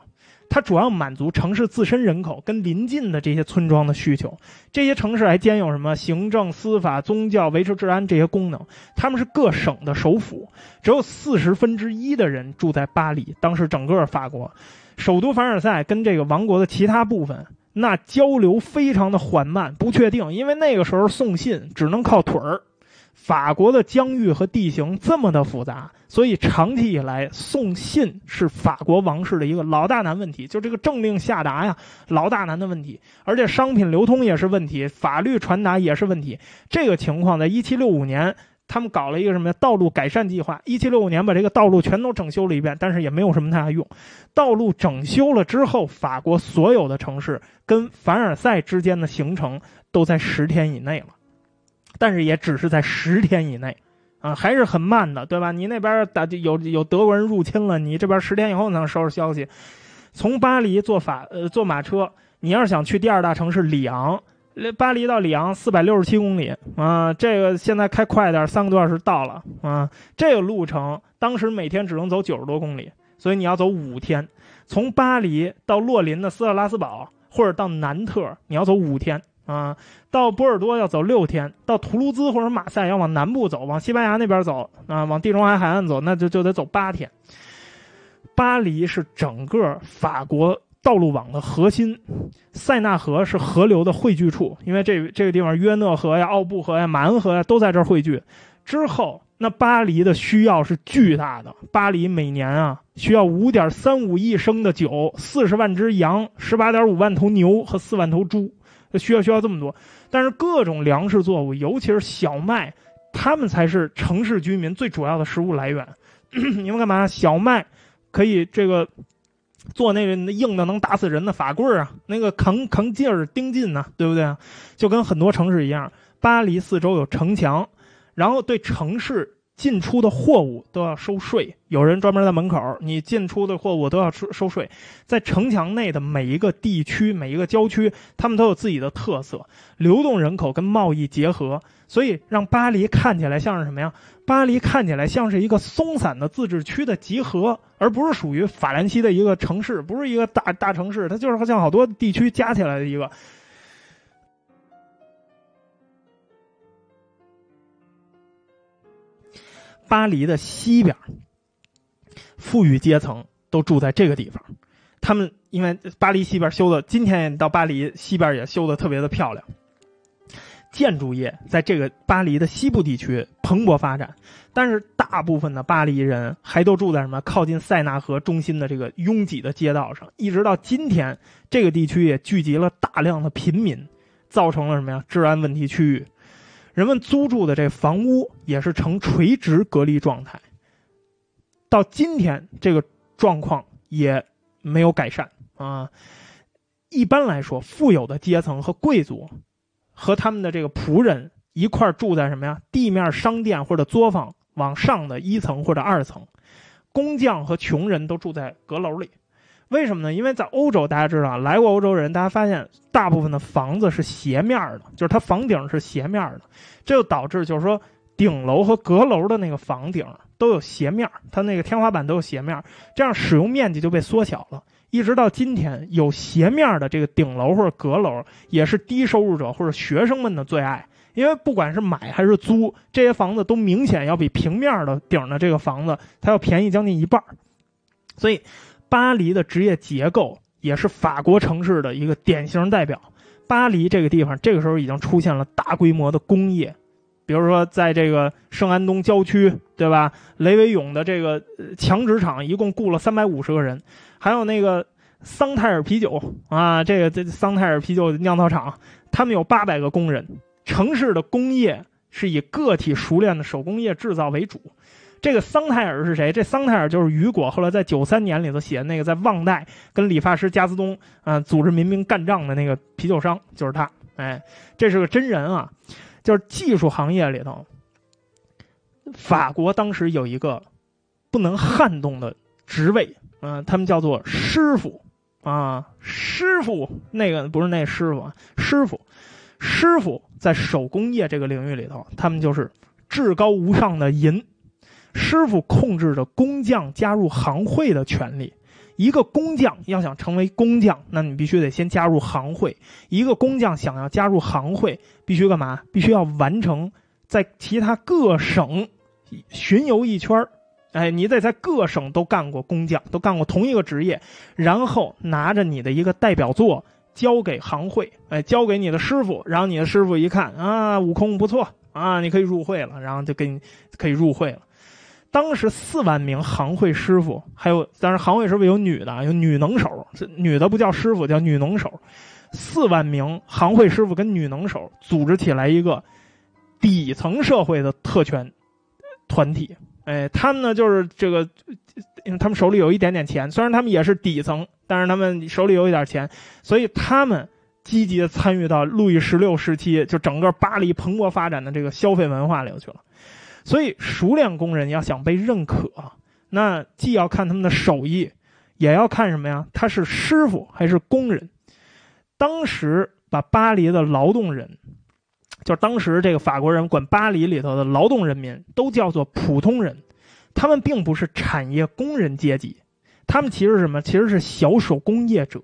它主要满足城市自身人口跟邻近的这些村庄的需求。这些城市还兼有什么行政、司法、宗教、维持治安这些功能。他们是各省的首府，只有四十分之一的人住在巴黎。当时整个法国，首都凡尔赛跟这个王国的其他部分，那交流非常的缓慢、不确定，因为那个时候送信只能靠腿儿。法国的疆域和地形这么的复杂，所以长期以来送信是法国王室的一个老大难问题，就这个政令下达呀，老大难的问题，而且商品流通也是问题，法律传达也是问题。这个情况在1765年，他们搞了一个什么道路改善计划，1765年把这个道路全都整修了一遍，但是也没有什么太大用。道路整修了之后，法国所有的城市跟凡尔赛之间的行程都在十天以内了。但是也只是在十天以内，啊，还是很慢的，对吧？你那边打有有德国人入侵了，你这边十天以后能收到消息。从巴黎坐法呃坐马车，你要是想去第二大城市里昂，巴黎到里昂四百六十七公里啊，这个现在开快点，三个多小时到了啊。这个路程当时每天只能走九十多公里，所以你要走五天。从巴黎到洛林的斯特拉斯堡或者到南特，你要走五天。啊。到波尔多要走六天，到图卢兹或者马赛要往南部走，往西班牙那边走啊，往地中海海岸走，那就就得走八天。巴黎是整个法国道路网的核心，塞纳河是河流的汇聚处，因为这这个地方约讷河呀、奥布河呀、马恩河呀都在这儿汇聚。之后，那巴黎的需要是巨大的，巴黎每年啊需要五点三五亿升的酒、四十万只羊、十八点五万头牛和四万头猪，需要需要这么多。但是各种粮食作物，尤其是小麦，他们才是城市居民最主要的食物来源。你们干嘛？小麦。可以这个做那个硬的能打死人的法棍啊，那个扛扛劲儿钉劲呢，对不对？就跟很多城市一样，巴黎四周有城墙，然后对城市进出的货物都要收税，有人专门在门口，你进出的货物都要收收税。在城墙内的每一个地区、每一个郊区，他们都有自己的特色，流动人口跟贸易结合，所以让巴黎看起来像是什么呀？巴黎看起来像是一个松散的自治区的集合，而不是属于法兰西的一个城市，不是一个大大城市，它就是像好多地区加起来的一个。巴黎的西边，富裕阶层都住在这个地方，他们因为巴黎西边修的，今天到巴黎西边也修的特别的漂亮。建筑业在这个巴黎的西部地区蓬勃发展，但是大部分的巴黎人还都住在什么靠近塞纳河中心的这个拥挤的街道上。一直到今天，这个地区也聚集了大量的贫民，造成了什么呀？治安问题区域，人们租住的这房屋也是呈垂直隔离状态。到今天，这个状况也没有改善啊。一般来说，富有的阶层和贵族。和他们的这个仆人一块住在什么呀？地面商店或者作坊往上的一层或者二层，工匠和穷人都住在阁楼里。为什么呢？因为在欧洲，大家知道，来过欧洲人，大家发现大部分的房子是斜面的，就是它房顶是斜面的，这就导致就是说顶楼和阁楼的那个房顶都有斜面，它那个天花板都有斜面，这样使用面积就被缩小了。一直到今天，有斜面的这个顶楼或者阁楼，也是低收入者或者学生们的最爱。因为不管是买还是租，这些房子都明显要比平面的顶的这个房子，它要便宜将近一半。所以，巴黎的职业结构也是法国城市的一个典型代表。巴黎这个地方，这个时候已经出现了大规模的工业，比如说在这个圣安东郊区，对吧？雷维永的这个墙纸厂一共雇了三百五十个人。还有那个桑泰尔啤酒啊，这个这桑泰尔啤酒酿造厂，他们有八百个工人。城市的工业是以个体熟练的手工业制造为主。这个桑泰尔是谁？这桑泰尔就是雨果后来在九三年里头写的那个在旺代跟理发师加斯东啊组织民兵干仗的那个啤酒商，就是他。哎，这是个真人啊！就是技术行业里头，法国当时有一个不能撼动的职位。嗯，他们叫做师傅，啊，师傅那个不是那师傅啊，师傅，师傅在手工业这个领域里头，他们就是至高无上的银。师傅控制着工匠加入行会的权利。一个工匠要想成为工匠，那你必须得先加入行会。一个工匠想要加入行会，必须干嘛？必须要完成在其他各省巡游一圈儿。哎，你得在各省都干过工匠，都干过同一个职业，然后拿着你的一个代表作交给行会，哎，交给你的师傅，然后你的师傅一看啊，悟空不错啊，你可以入会了，然后就给你可以入会了。当时四万名行会师傅，还有当然行会师傅有女的，有女能手，这女的不叫师傅，叫女能手。四万名行会师傅跟女能手组织起来一个底层社会的特权团体。哎，他们呢就是这个，因为他们手里有一点点钱，虽然他们也是底层，但是他们手里有一点钱，所以他们积极的参与到路易十六时期就整个巴黎蓬勃发展的这个消费文化里头去了。所以熟练工人要想被认可，那既要看他们的手艺，也要看什么呀？他是师傅还是工人？当时把巴黎的劳动人。就是当时这个法国人管巴黎里头的劳动人民都叫做普通人，他们并不是产业工人阶级，他们其实是什么？其实是小手工业者。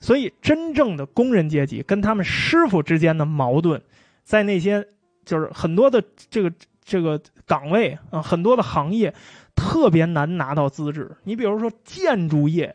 所以真正的工人阶级跟他们师傅之间的矛盾，在那些就是很多的这个这个岗位啊，很多的行业特别难拿到资质。你比如说建筑业。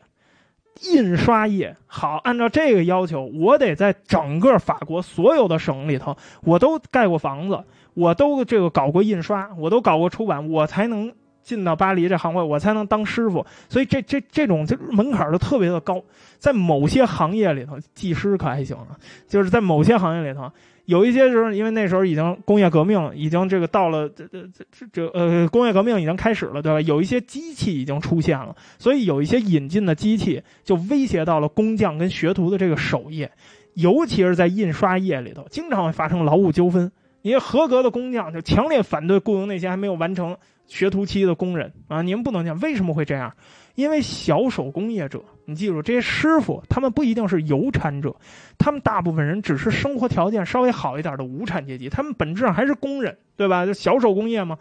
印刷业好，按照这个要求，我得在整个法国所有的省里头，我都盖过房子，我都这个搞过印刷，我都搞过出版，我才能进到巴黎这行会，我才能当师傅。所以这这这种这门槛就特别的高，在某些行业里头，技师可还行啊，就是在某些行业里头。有一些时候，因为那时候已经工业革命已经这个到了这这这这呃工业革命已经开始了，对吧？有一些机器已经出现了，所以有一些引进的机器就威胁到了工匠跟学徒的这个手艺，尤其是在印刷业里头，经常会发生劳务纠纷。因为合格的工匠就强烈反对雇佣那些还没有完成学徒期的工人啊！你们不能这样，为什么会这样？因为小手工业者，你记住，这些师傅他们不一定是有产者，他们大部分人只是生活条件稍微好一点的无产阶级，他们本质上还是工人，对吧？就小手工业嘛，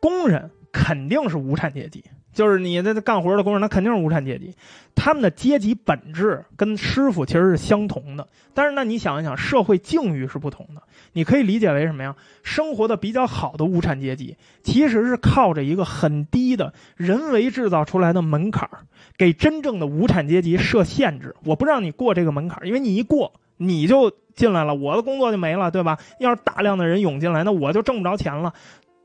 工人肯定是无产阶级。就是你在这干活的工人，他肯定是无产阶级，他们的阶级本质跟师傅其实是相同的。但是，那你想一想，社会境遇是不同的。你可以理解为什么呀？生活的比较好的无产阶级，其实是靠着一个很低的人为制造出来的门槛，给真正的无产阶级设限制。我不让你过这个门槛，因为你一过，你就进来了，我的工作就没了，对吧？要是大量的人涌进来，那我就挣不着钱了。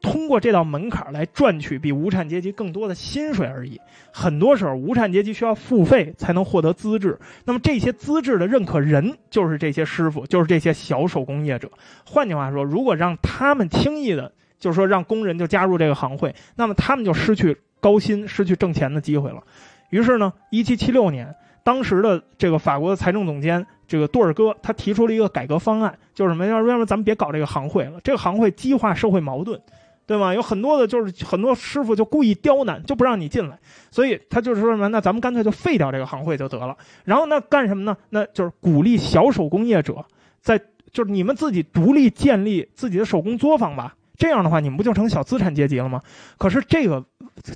通过这道门槛来赚取比无产阶级更多的薪水而已。很多时候，无产阶级需要付费才能获得资质。那么，这些资质的认可人就是这些师傅，就是这些小手工业者。换句话说，如果让他们轻易的，就是说让工人就加入这个行会，那么他们就失去高薪、失去挣钱的机会了。于是呢，一七七六年，当时的这个法国的财政总监这个多尔戈，他提出了一个改革方案，就是什么？要要不咱们别搞这个行会了，这个行会激化社会矛盾。对吗？有很多的，就是很多师傅就故意刁难，就不让你进来，所以他就是说什么？那咱们干脆就废掉这个行会就得了。然后那干什么呢？那就是鼓励小手工业者在，就是你们自己独立建立自己的手工作坊吧。这样的话，你们不就成小资产阶级了吗？可是这个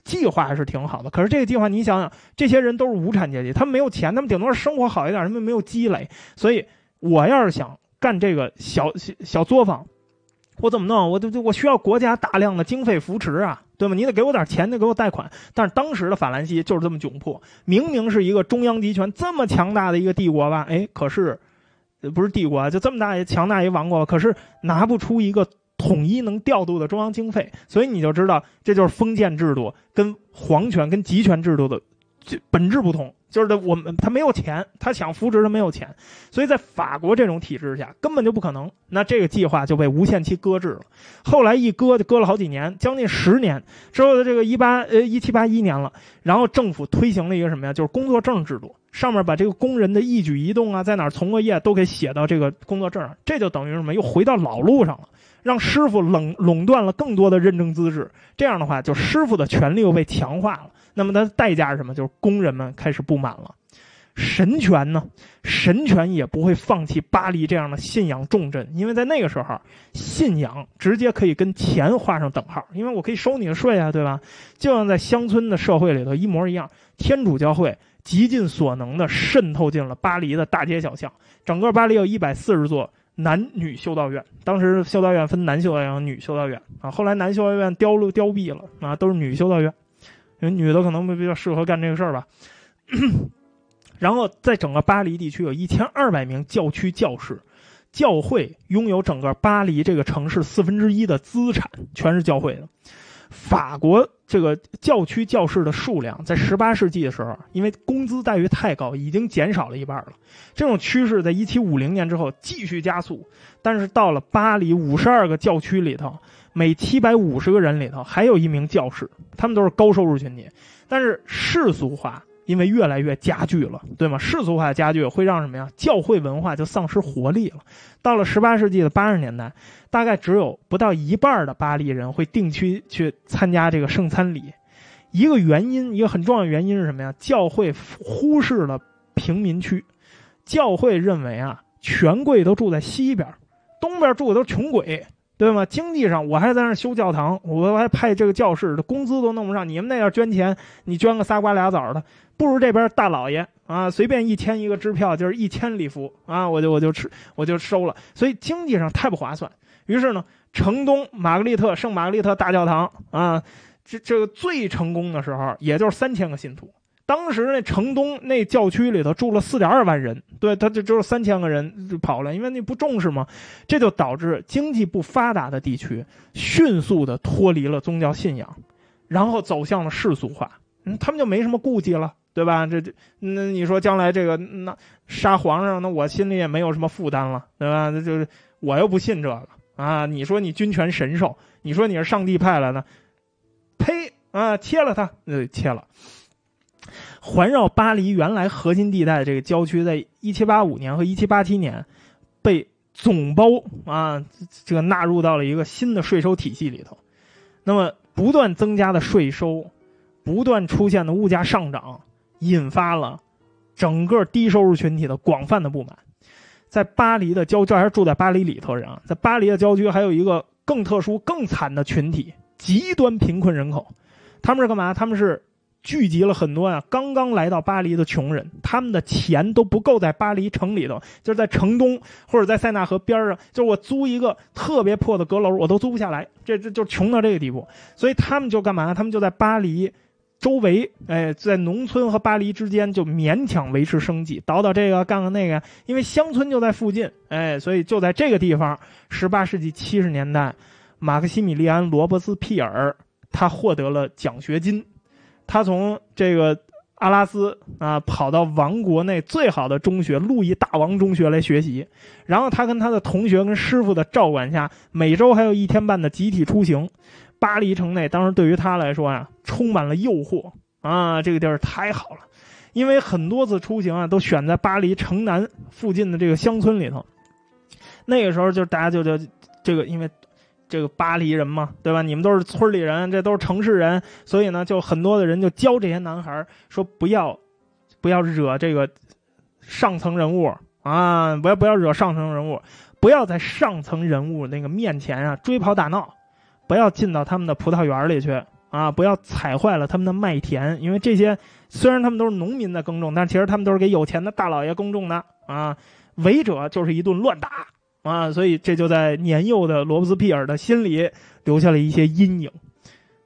计划还是挺好的。可是这个计划，你想想，这些人都是无产阶级，他们没有钱，他们顶多是生活好一点，他们没有积累。所以我要是想干这个小小小作坊。我怎么弄？我就我需要国家大量的经费扶持啊，对吗？你得给我点钱，得给我贷款。但是当时的法兰西就是这么窘迫，明明是一个中央集权这么强大的一个帝国吧？哎，可是，不是帝国，就这么大一强大一王国，可是拿不出一个统一能调度的中央经费，所以你就知道，这就是封建制度跟皇权跟集权制度的本质不同。就是我们他没有钱，他想扶植他没有钱，所以在法国这种体制下根本就不可能。那这个计划就被无限期搁置了。后来一搁就搁了好几年，将近十年之后的这个一八呃一七八一年了，然后政府推行了一个什么呀？就是工作证制度，上面把这个工人的一举一动啊，在哪儿从过业都给写到这个工作证上，这就等于什么？又回到老路上了，让师傅垄垄断了更多的认证资质。这样的话，就师傅的权利又被强化了。那么它的代价是什么？就是工人们开始不满了。神权呢？神权也不会放弃巴黎这样的信仰重镇，因为在那个时候，信仰直接可以跟钱画上等号，因为我可以收你的税啊，对吧？就像在乡村的社会里头一模一样，天主教会极尽所能的渗透进了巴黎的大街小巷。整个巴黎有一百四十座男女修道院，当时修道院分男修道院、女修道院啊，后来男修道院凋落凋敝了啊，都是女修道院。因为女的可能比较适合干这个事儿吧，然后在整个巴黎地区有一千二百名教区教士，教会拥有整个巴黎这个城市四分之一的资产，全是教会的。法国这个教区教士的数量在十八世纪的时候，因为工资待遇太高，已经减少了一半了。这种趋势在一七五零年之后继续加速，但是到了巴黎五十二个教区里头。每七百五十个人里头还有一名教士，他们都是高收入群体。但是世俗化因为越来越加剧了，对吗？世俗化加剧会让什么呀？教会文化就丧失活力了。到了十八世纪的八十年代，大概只有不到一半的巴黎人会定期去参加这个圣餐礼。一个原因，一个很重要的原因是什么呀？教会忽视了平民区。教会认为啊，权贵都住在西边，东边住的都是穷鬼。对吗？经济上我还在那修教堂，我还派这个教士，工资都弄不上。你们那要捐钱，你捐个仨瓜俩枣的，不如这边大老爷啊，随便一签一个支票就是一千里弗啊，我就我就吃我就收了。所以经济上太不划算。于是呢，城东玛格丽特圣玛格丽特大教堂啊，这这个最成功的时候，也就是三千个信徒。当时那城东那教区里头住了四点二万人，对，他就只有三千个人就跑了，因为你不重视嘛，这就导致经济不发达的地区迅速的脱离了宗教信仰，然后走向了世俗化，嗯，他们就没什么顾忌了，对吧？这这，那你说将来这个那杀皇上，那我心里也没有什么负担了，对吧？那就是我又不信这个啊，你说你君权神授，你说你是上帝派来的，呸啊，切了他，呃，切了。环绕巴黎原来核心地带的这个郊区，在一七八五年和一七八七年，被总包啊，这个纳入到了一个新的税收体系里头。那么，不断增加的税收，不断出现的物价上涨，引发了整个低收入群体的广泛的不满。在巴黎的郊，这还是住在巴黎里头人啊，在巴黎的郊区还有一个更特殊、更惨的群体——极端贫困人口。他们是干嘛？他们是。聚集了很多呀，刚刚来到巴黎的穷人，他们的钱都不够在巴黎城里头，就是在城东或者在塞纳河边上，就是我租一个特别破的阁楼，我都租不下来，这这就穷到这个地步。所以他们就干嘛？他们就在巴黎周围，哎，在农村和巴黎之间就勉强维持生计，倒倒这个，干干那个，因为乡村就在附近，哎，所以就在这个地方，十八世纪七十年代，马克西米利安·罗伯斯庇尔他获得了奖学金。他从这个阿拉斯啊跑到王国内最好的中学路易大王中学来学习，然后他跟他的同学跟师傅的照管下，每周还有一天半的集体出行。巴黎城内当时对于他来说呀，充满了诱惑啊，这个地儿太好了，因为很多次出行啊都选在巴黎城南附近的这个乡村里头。那个时候就大家就就这个因为。这个巴黎人嘛，对吧？你们都是村里人，这都是城市人，所以呢，就很多的人就教这些男孩说不要，不要惹这个上层人物啊，不要不要惹上层人物，不要在上层人物那个面前啊追跑打闹，不要进到他们的葡萄园里去啊，不要踩坏了他们的麦田，因为这些虽然他们都是农民在耕种，但其实他们都是给有钱的大老爷耕种的啊，违者就是一顿乱打。啊，所以这就在年幼的罗伯斯庇尔的心里留下了一些阴影。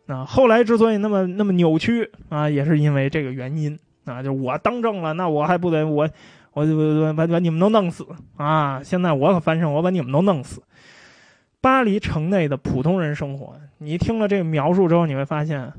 那后来之所以那么那么扭曲啊，也是因为这个原因啊，就我当政了，那我还不得我我我把把你们都弄死啊！现在我可翻身，我把你们都弄死。巴黎城内的普通人生活，你听了这个描述之后，你会发现，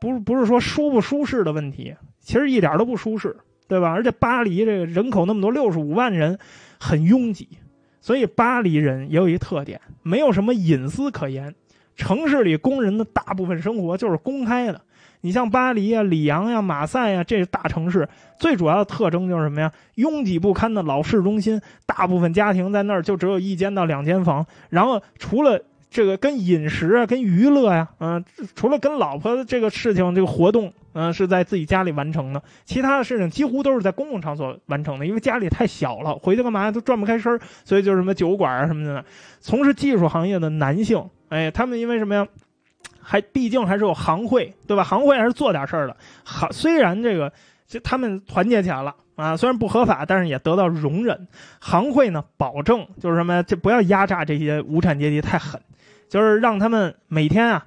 不是不是说舒不舒适的问题，其实一点都不舒适，对吧？而且巴黎这个人口那么多，六十五万人，很拥挤。所以巴黎人也有一特点，没有什么隐私可言。城市里工人的大部分生活就是公开的。你像巴黎啊、里昂呀、马赛呀，这大城市，最主要的特征就是什么呀？拥挤不堪的老市中心，大部分家庭在那儿就只有一间到两间房，然后除了。这个跟饮食啊，跟娱乐呀，嗯，除了跟老婆的这个事情，这个活动，嗯，是在自己家里完成的，其他的事情几乎都是在公共场所完成的，因为家里太小了，回去干嘛都转不开身所以就是什么酒馆啊什么的。从事技术行业的男性，哎，他们因为什么呀？还毕竟还是有行会，对吧？行会还是做点事儿的。好，虽然这个就他们团结起来了啊，虽然不合法，但是也得到容忍。行会呢，保证就是什么？就不要压榨这些无产阶级太狠。就是让他们每天啊，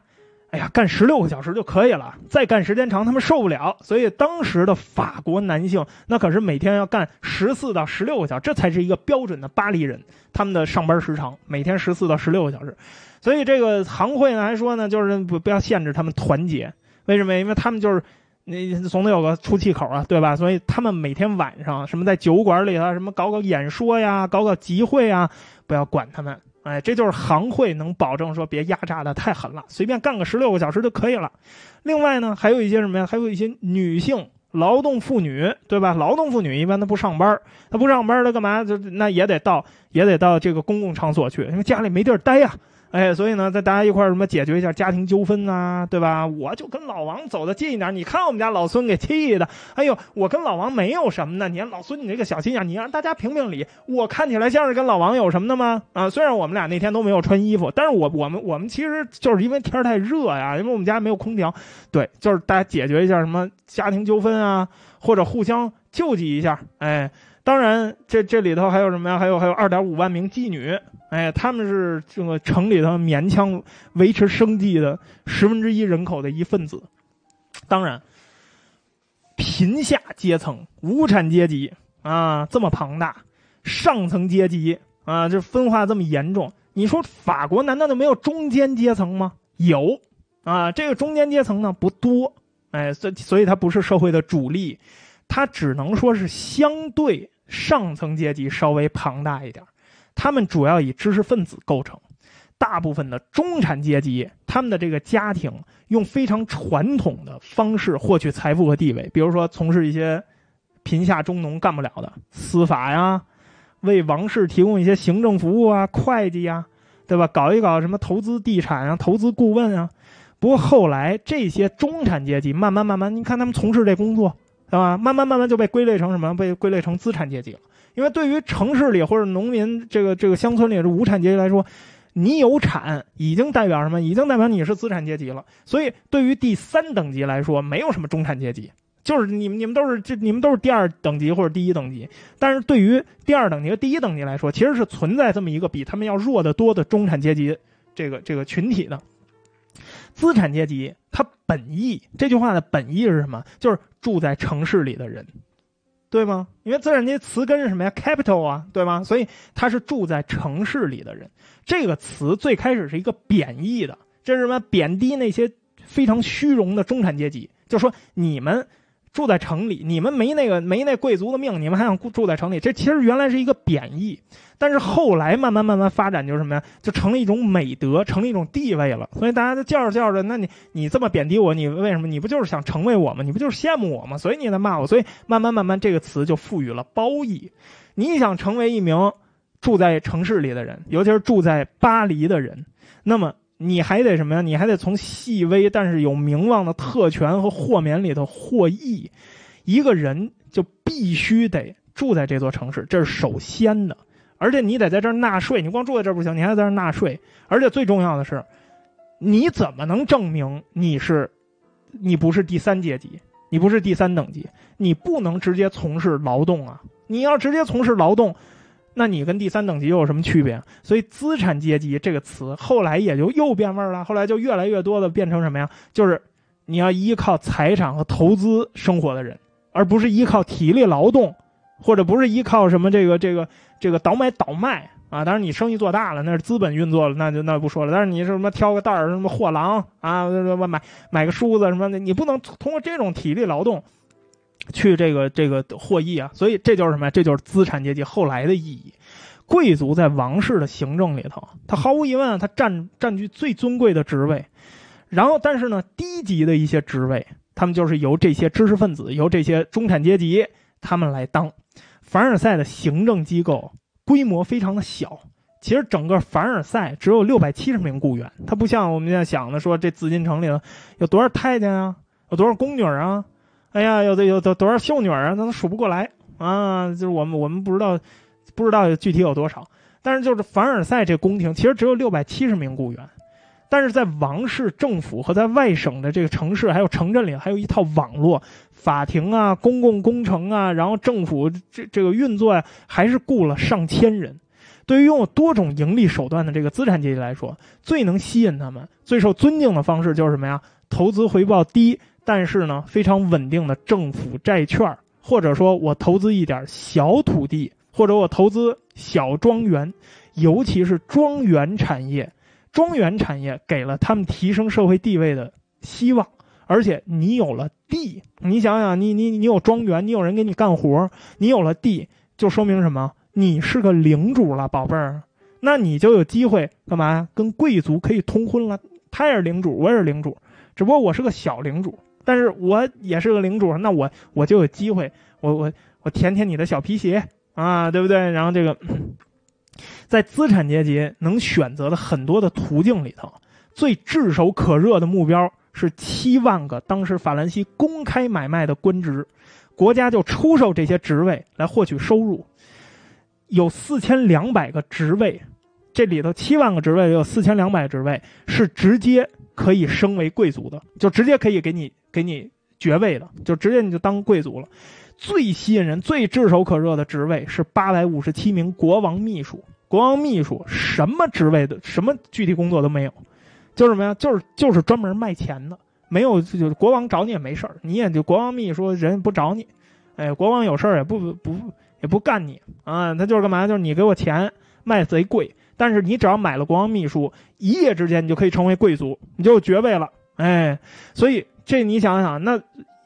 哎呀，干十六个小时就可以了，再干时间长他们受不了。所以当时的法国男性那可是每天要干十四到十六个小时，这才是一个标准的巴黎人他们的上班时长，每天十四到十六个小时。所以这个行会呢还说呢，就是不不要限制他们团结，为什么？因为他们就是你总得有个出气口啊，对吧？所以他们每天晚上什么在酒馆里啊，什么搞搞演说呀，搞搞集会啊，不要管他们。哎，这就是行会能保证说别压榨的太狠了，随便干个十六个小时就可以了。另外呢，还有一些什么呀？还有一些女性劳动妇女，对吧？劳动妇女一般她不上班，她不上班，她干嘛？就那也得到也得到这个公共场所去，因为家里没地儿待呀。哎，所以呢，在大家一块儿什么解决一下家庭纠纷啊，对吧？我就跟老王走的近一点，你看我们家老孙给气的，哎呦，我跟老王没有什么呢，你看老孙你这个小心眼，你让大家评评理，我看起来像是跟老王有什么的吗？啊，虽然我们俩那天都没有穿衣服，但是我我们我们其实就是因为天太热呀，因为我们家没有空调，对，就是大家解决一下什么家庭纠纷啊，或者互相救济一下，哎。当然，这这里头还有什么呀？还有还有二点五万名妓女，哎，他们是这个城里头勉强维持生计的十分之一人口的一份子。当然，贫下阶层、无产阶级啊这么庞大，上层阶级啊这分化这么严重，你说法国难道就没有中间阶层吗？有啊，这个中间阶层呢不多，哎，所所以它不是社会的主力，它只能说是相对。上层阶级稍微庞大一点，他们主要以知识分子构成；大部分的中产阶级，他们的这个家庭用非常传统的方式获取财富和地位，比如说从事一些贫下中农干不了的司法呀，为王室提供一些行政服务啊、会计呀，对吧？搞一搞什么投资地产啊、投资顾问啊。不过后来这些中产阶级慢慢慢慢，你看他们从事这工作。对吧？慢慢慢慢就被归类成什么？被归类成资产阶级了。因为对于城市里或者农民这个这个乡村里的无产阶级来说，你有产已经代表什么？已经代表你是资产阶级了。所以对于第三等级来说，没有什么中产阶级，就是你们你们都是这你们都是第二等级或者第一等级。但是对于第二等级和第一等级来说，其实是存在这么一个比他们要弱得多的中产阶级这个这个群体的。资产阶级，它本意这句话的本意是什么？就是住在城市里的人，对吗？因为资产阶级词根是什么呀？capital 啊，对吗？所以他是住在城市里的人。这个词最开始是一个贬义的，这是什么？贬低那些非常虚荣的中产阶级，就说你们。住在城里，你们没那个没那贵族的命，你们还想住在城里？这其实原来是一个贬义，但是后来慢慢慢慢发展就是什么呀？就成了一种美德，成了一种地位了。所以大家都叫着叫着，那你你这么贬低我，你为什么？你不就是想成为我吗？你不就是羡慕我吗？所以你在骂我。所以慢慢慢慢这个词就赋予了褒义。你想成为一名住在城市里的人，尤其是住在巴黎的人，那么。你还得什么呀？你还得从细微但是有名望的特权和豁免里头获益。一个人就必须得住在这座城市，这是首先的。而且你得在这儿纳税，你光住在这儿不行，你还在这儿纳税。而且最重要的是，你怎么能证明你是，你不是第三阶级，你不是第三等级？你不能直接从事劳动啊！你要直接从事劳动。那你跟第三等级又有什么区别？所以资产阶级这个词后来也就又变味儿了。后来就越来越多的变成什么呀？就是你要依靠财产和投资生活的人，而不是依靠体力劳动，或者不是依靠什么这个这个这个倒买倒卖啊。当然你生意做大了，那是资本运作了，那就那不说了。但是你是什么挑个担儿，什么货郎啊，买买个梳子什么的，你不能通过这种体力劳动。去这个这个获益啊，所以这就是什么呀？这就是资产阶级后来的意义。贵族在王室的行政里头，他毫无疑问，他占占据最尊贵的职位。然后，但是呢，低级的一些职位，他们就是由这些知识分子、由这些中产阶级他们来当。凡尔赛的行政机构规模非常的小，其实整个凡尔赛只有六百七十名雇员，它不像我们现在想的说，这紫禁城里头有多少太监啊，有多少宫女啊。哎呀，有的有多多少秀女儿啊？那都数不过来啊！就是我们我们不知道，不知道具体有多少。但是就是凡尔赛这宫廷，其实只有六百七十名雇员，但是在王室政府和在外省的这个城市还有城镇里，还有一套网络法庭啊、公共工程啊，然后政府这这个运作呀，还是雇了上千人。对于拥有多种盈利手段的这个资产阶级来说，最能吸引他们、最受尊敬的方式就是什么呀？投资回报低。但是呢，非常稳定的政府债券，或者说我投资一点小土地，或者我投资小庄园，尤其是庄园产业，庄园产业给了他们提升社会地位的希望。而且你有了地，你想想，你你你有庄园，你有人给你干活，你有了地，就说明什么？你是个领主了，宝贝儿，那你就有机会干嘛呀？跟贵族可以通婚了。他也是领主，我也是领主，只不过我是个小领主。但是我也是个领主，那我我就有机会，我我我舔舔你的小皮鞋啊，对不对？然后这个，在资产阶级能选择的很多的途径里头，最炙手可热的目标是七万个当时法兰西公开买卖的官职，国家就出售这些职位来获取收入。有四千两百个职位，这里头七万个职位有四千两百职位是直接可以升为贵族的，就直接可以给你给你爵位的，就直接你就当贵族了。最吸引人、最炙手可热的职位是八百五十七名国王秘书。国王秘书什么职位的、什么具体工作都没有，就是什么呀？就是就是专门卖钱的。没有，就国王找你也没事儿，你也就国王秘书人不找你，哎，国王有事儿也不不也不干你啊。他就是干嘛？就是你给我钱卖贼贵，但是你只要买了国王秘书，一夜之间你就可以成为贵族，你就有爵位了。哎，所以这你想想，那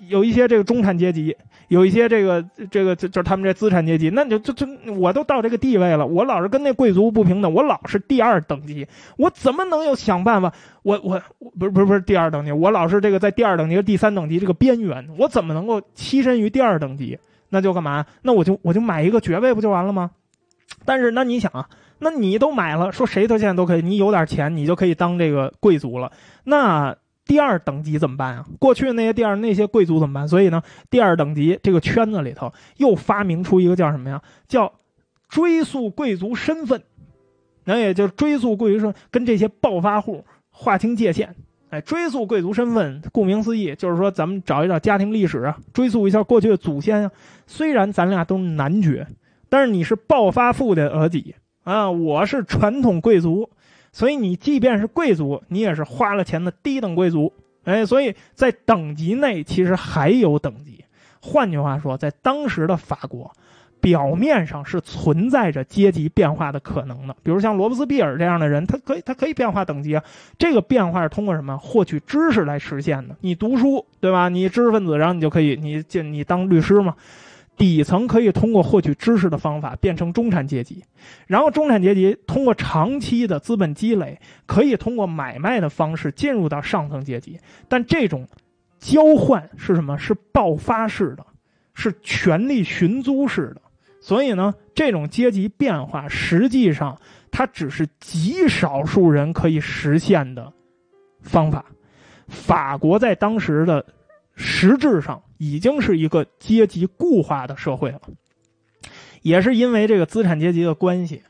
有一些这个中产阶级。有一些这个这个就就是他们这资产阶级，那你就就就我都到这个地位了，我老是跟那贵族不平等，我老是第二等级，我怎么能有想办法？我我不是不是不是第二等级，我老是这个在第二等级和、第三等级这个边缘，我怎么能够栖身于第二等级？那就干嘛？那我就我就买一个爵位不就完了吗？但是那你想啊，那你都买了，说谁都现在都可以，你有点钱，你就可以当这个贵族了，那。第二等级怎么办啊？过去那些第二那些贵族怎么办？所以呢，第二等级这个圈子里头又发明出一个叫什么呀？叫追溯贵族身份，那也就追溯贵族身份跟这些暴发户划清界限。哎，追溯贵族身份，顾名思义就是说咱们找一找家庭历史啊，追溯一下过去的祖先啊。虽然咱俩都是男爵，但是你是暴发户的儿子啊，我是传统贵族。所以你即便是贵族，你也是花了钱的低等贵族，哎，所以在等级内其实还有等级。换句话说，在当时的法国，表面上是存在着阶级变化的可能的。比如像罗伯斯庇尔这样的人，他可以他可以变化等级啊。这个变化是通过什么？获取知识来实现的。你读书，对吧？你知识分子，然后你就可以你进你当律师嘛。底层可以通过获取知识的方法变成中产阶级，然后中产阶级通过长期的资本积累，可以通过买卖的方式进入到上层阶级。但这种交换是什么？是爆发式的，是权力寻租式的。所以呢，这种阶级变化实际上它只是极少数人可以实现的方法。法国在当时的实质上。已经是一个阶级固化的社会了，也是因为这个资产阶级的关系，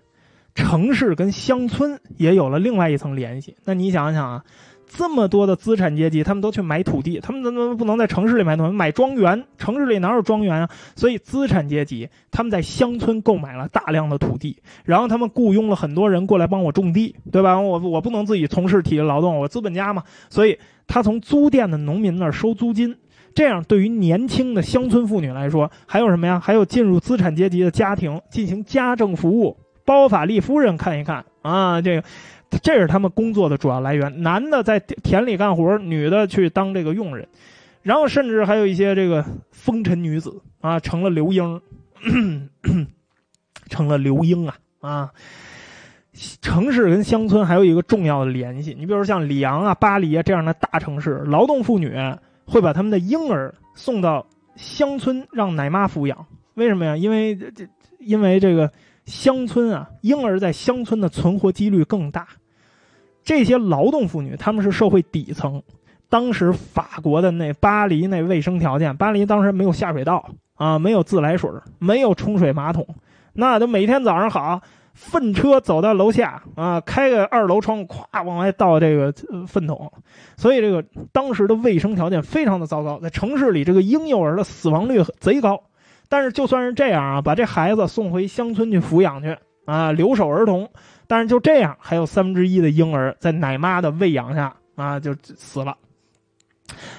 城市跟乡村也有了另外一层联系。那你想想啊，这么多的资产阶级，他们都去买土地，他们怎么不能在城市里买土地？买庄园？城市里哪有庄园啊？所以资产阶级他们在乡村购买了大量的土地，然后他们雇佣了很多人过来帮我种地，对吧？我我不能自己从事体力劳动，我资本家嘛，所以他从租佃的农民那儿收租金。这样，对于年轻的乡村妇女来说，还有什么呀？还有进入资产阶级的家庭进行家政服务，包法利夫人看一看啊，这个，这是他们工作的主要来源。男的在田里干活，女的去当这个佣人，然后甚至还有一些这个风尘女子啊，成了刘英，成了刘英啊啊！城市跟乡村还有一个重要的联系，你比如像里昂啊、巴黎啊这样的大城市，劳动妇女。会把他们的婴儿送到乡村让奶妈抚养，为什么呀？因为这因为这个乡村啊，婴儿在乡村的存活几率更大。这些劳动妇女，他们是社会底层。当时法国的那巴黎那卫生条件，巴黎当时没有下水道啊，没有自来水，没有冲水马桶，那都每天早上好。粪车走到楼下啊，开个二楼窗户，咵往外倒这个粪桶，所以这个当时的卫生条件非常的糟糕，在城市里这个婴幼儿的死亡率贼高。但是就算是这样啊，把这孩子送回乡村去抚养去啊，留守儿童，但是就这样，还有三分之一的婴儿在奶妈的喂养下啊就死了。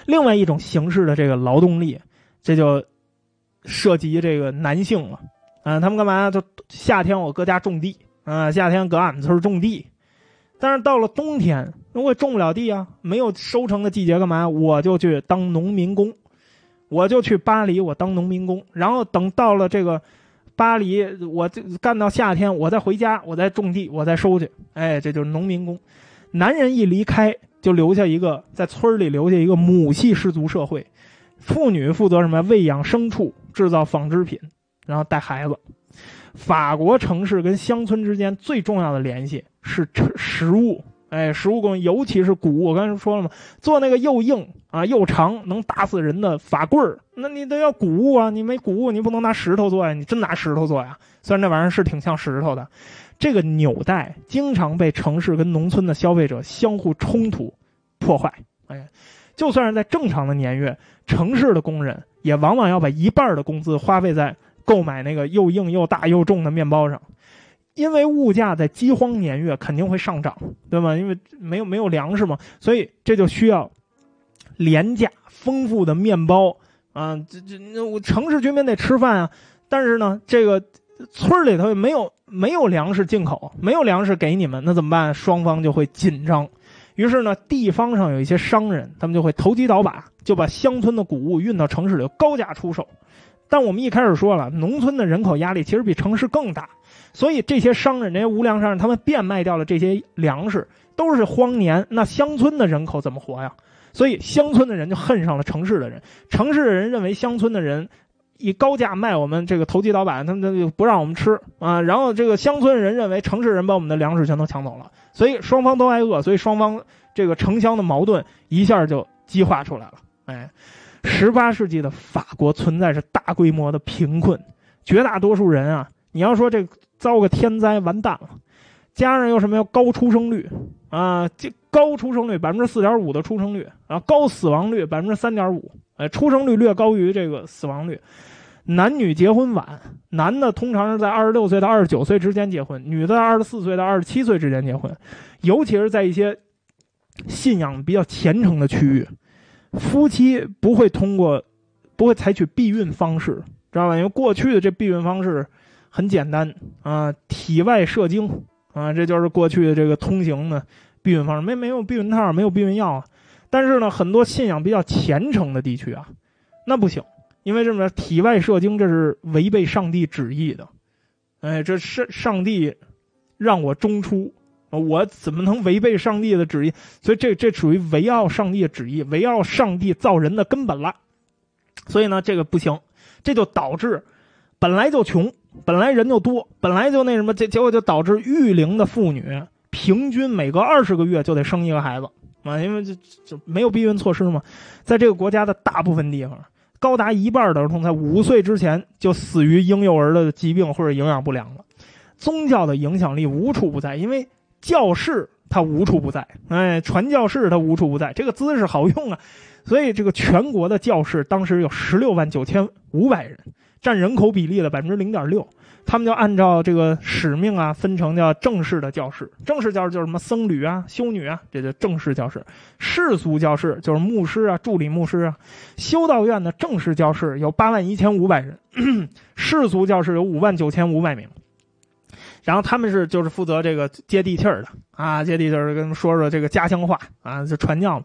另外一种形式的这个劳动力，这就涉及这个男性了。嗯，他们干嘛？就夏天我搁家种地，啊，夏天搁俺们村种地。但是到了冬天，我种不了地啊，没有收成的季节，干嘛？我就去当农民工，我就去巴黎，我当农民工。然后等到了这个巴黎，我就干到夏天，我再回家，我再种地，我再收去。哎，这就是农民工。男人一离开，就留下一个在村里留下一个母系氏族社会，妇女负责什么？喂养牲畜，制造纺织品。然后带孩子，法国城市跟乡村之间最重要的联系是食食物，哎，食物供应，尤其是谷物。我刚才说了嘛，做那个又硬啊又长能打死人的法棍儿，那你得要谷物啊，你没谷物，你不能拿石头做呀，你真拿石头做呀？虽然这玩意儿是挺像石头的，这个纽带经常被城市跟农村的消费者相互冲突破坏。哎，就算是在正常的年月，城市的工人也往往要把一半的工资花费在。购买那个又硬又大又重的面包上，因为物价在饥荒年月肯定会上涨，对吗？因为没有没有粮食嘛，所以这就需要廉价丰富的面包啊！这这那我城市居民得吃饭啊，但是呢，这个村里头没有没有粮食进口，没有粮食给你们，那怎么办？双方就会紧张。于是呢，地方上有一些商人，他们就会投机倒把，就把乡村的谷物运到城市里，高价出售。但我们一开始说了，农村的人口压力其实比城市更大，所以这些商人、这些无良商人，他们变卖掉了这些粮食，都是荒年。那乡村的人口怎么活呀？所以乡村的人就恨上了城市的人，城市的人认为乡村的人以高价卖我们这个投机倒把，他们就不让我们吃啊。然后这个乡村的人认为城市人把我们的粮食全都抢走了，所以双方都挨饿，所以双方这个城乡的矛盾一下就激化出来了。哎。十八世纪的法国存在着大规模的贫困，绝大多数人啊，你要说这遭个天灾完蛋了，加上又什么要高出生率啊，这高出生率百分之四点五的出生率，啊高死亡率百分之三点五，哎，出生率略高于这个死亡率，男女结婚晚，男的通常是在二十六岁到二十九岁之间结婚，女的二十四岁到二十七岁之间结婚，尤其是在一些信仰比较虔诚的区域。夫妻不会通过，不会采取避孕方式，知道吧？因为过去的这避孕方式很简单啊，体外射精啊，这就是过去的这个通行的避孕方式，没没有避孕套，没有避孕药啊。但是呢，很多信仰比较虔诚的地区啊，那不行，因为什么？体外射精这是违背上帝旨意的，哎，这是上帝让我中出。我怎么能违背上帝的旨意？所以这这属于围绕上帝的旨意，围绕上帝造人的根本了。所以呢，这个不行，这就导致本来就穷，本来人就多，本来就那什么，这结果就导致育龄的妇女平均每隔二十个月就得生一个孩子啊，因为这就没有避孕措施嘛。在这个国家的大部分地方，高达一半的儿童在五岁之前就死于婴幼儿的疾病或者营养不良了。宗教的影响力无处不在，因为。教士他无处不在，哎，传教士他无处不在，这个姿势好用啊，所以这个全国的教士当时有十六万九千五百人，占人口比例的百分之零点六，他们就按照这个使命啊，分成叫正式的教士，正式教士就是什么僧侣啊、修女啊，这就正式教士；世俗教士就是牧师啊、助理牧师啊。修道院的正式教士有八万一千五百人，世俗教士有五万九千五百名。然后他们是就是负责这个接地气儿的啊，接地气儿跟说说这个家乡话啊，就传教嘛。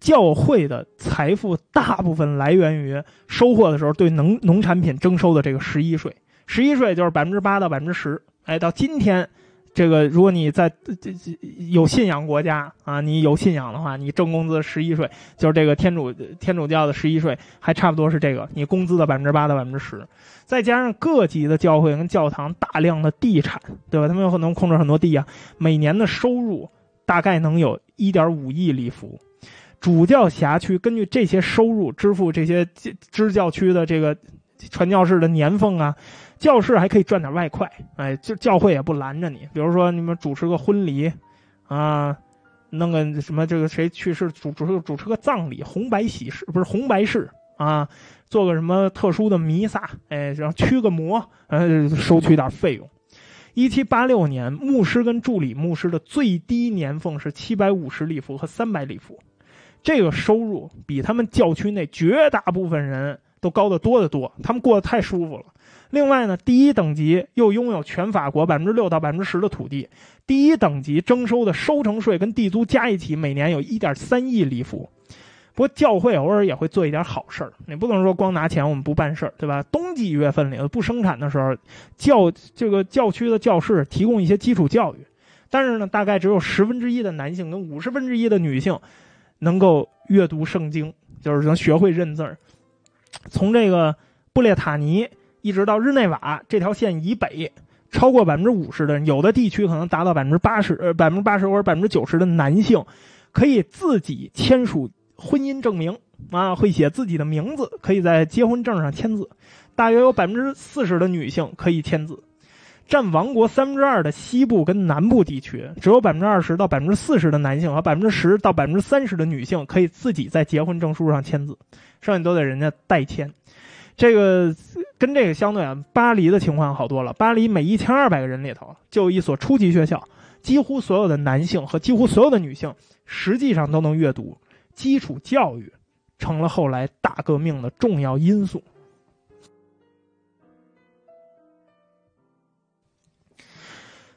教会的财富大部分来源于收获的时候对农农产品征收的这个十一税，十一税就是百分之八到百分之十。哎，到今天。这个，如果你在这这有信仰国家啊，你有信仰的话，你挣工资十一税，就是这个天主天主教的十一税，还差不多是这个你工资的百分之八到百分之十，再加上各级的教会跟教堂大量的地产，对吧？他们有可能控制很多地啊，每年的收入大概能有一点五亿里弗。主教辖区根据这些收入支付这些支教区的这个传教士的年俸啊。教士还可以赚点外快，哎，就教会也不拦着你。比如说你们主持个婚礼，啊，弄个什么这个谁去世主主持主持个葬礼，红白喜事不是红白事啊，做个什么特殊的弥撒，哎，然后驱个魔，呃，收取点费用。一七八六年，牧师跟助理牧师的最低年俸是七百五十里弗和三百里弗，这个收入比他们教区内绝大部分人都高得多得多，他们过得太舒服了。另外呢，第一等级又拥有全法国百分之六到百分之十的土地，第一等级征收的收成税跟地租加一起，每年有一点三亿里弗。不过教会偶尔也会做一点好事儿，你不能说光拿钱我们不办事儿，对吧？冬季月份里不生产的时候，教这个教区的教室提供一些基础教育，但是呢，大概只有十分之一的男性跟五十分之一的女性能够阅读圣经，就是能学会认字儿。从这个布列塔尼。一直到日内瓦这条线以北，超过百分之五十的人，有的地区可能达到百分之八十，呃，百分之八十或者百分之九十的男性，可以自己签署婚姻证明啊，会写自己的名字，可以在结婚证上签字。大约有百分之四十的女性可以签字。占王国三分之二的西部跟南部地区，只有百分之二十到百分之四十的男性和百分之十到百分之三十的女性可以自己在结婚证书上签字，剩下都得人家代签。这个跟这个相对啊，巴黎的情况好多了。巴黎每一千二百个人里头就有一所初级学校，几乎所有的男性和几乎所有的女性实际上都能阅读。基础教育成了后来大革命的重要因素。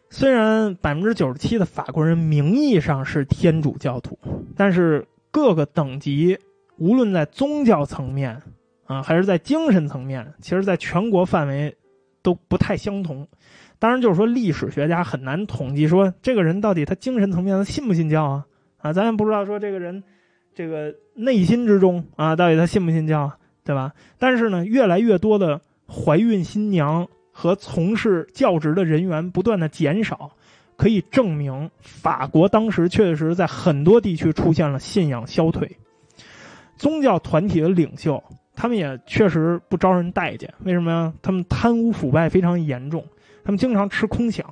虽然百分之九十七的法国人名义上是天主教徒，但是各个等级，无论在宗教层面啊，还是在精神层面，其实在全国范围都不太相同。当然，就是说历史学家很难统计说这个人到底他精神层面他信不信教啊？啊，咱也不知道说这个人这个内心之中啊，到底他信不信教，对吧？但是呢，越来越多的怀孕新娘。和从事教职的人员不断的减少，可以证明法国当时确实在很多地区出现了信仰消退。宗教团体的领袖，他们也确实不招人待见。为什么呀？他们贪污腐败非常严重，他们经常吃空饷。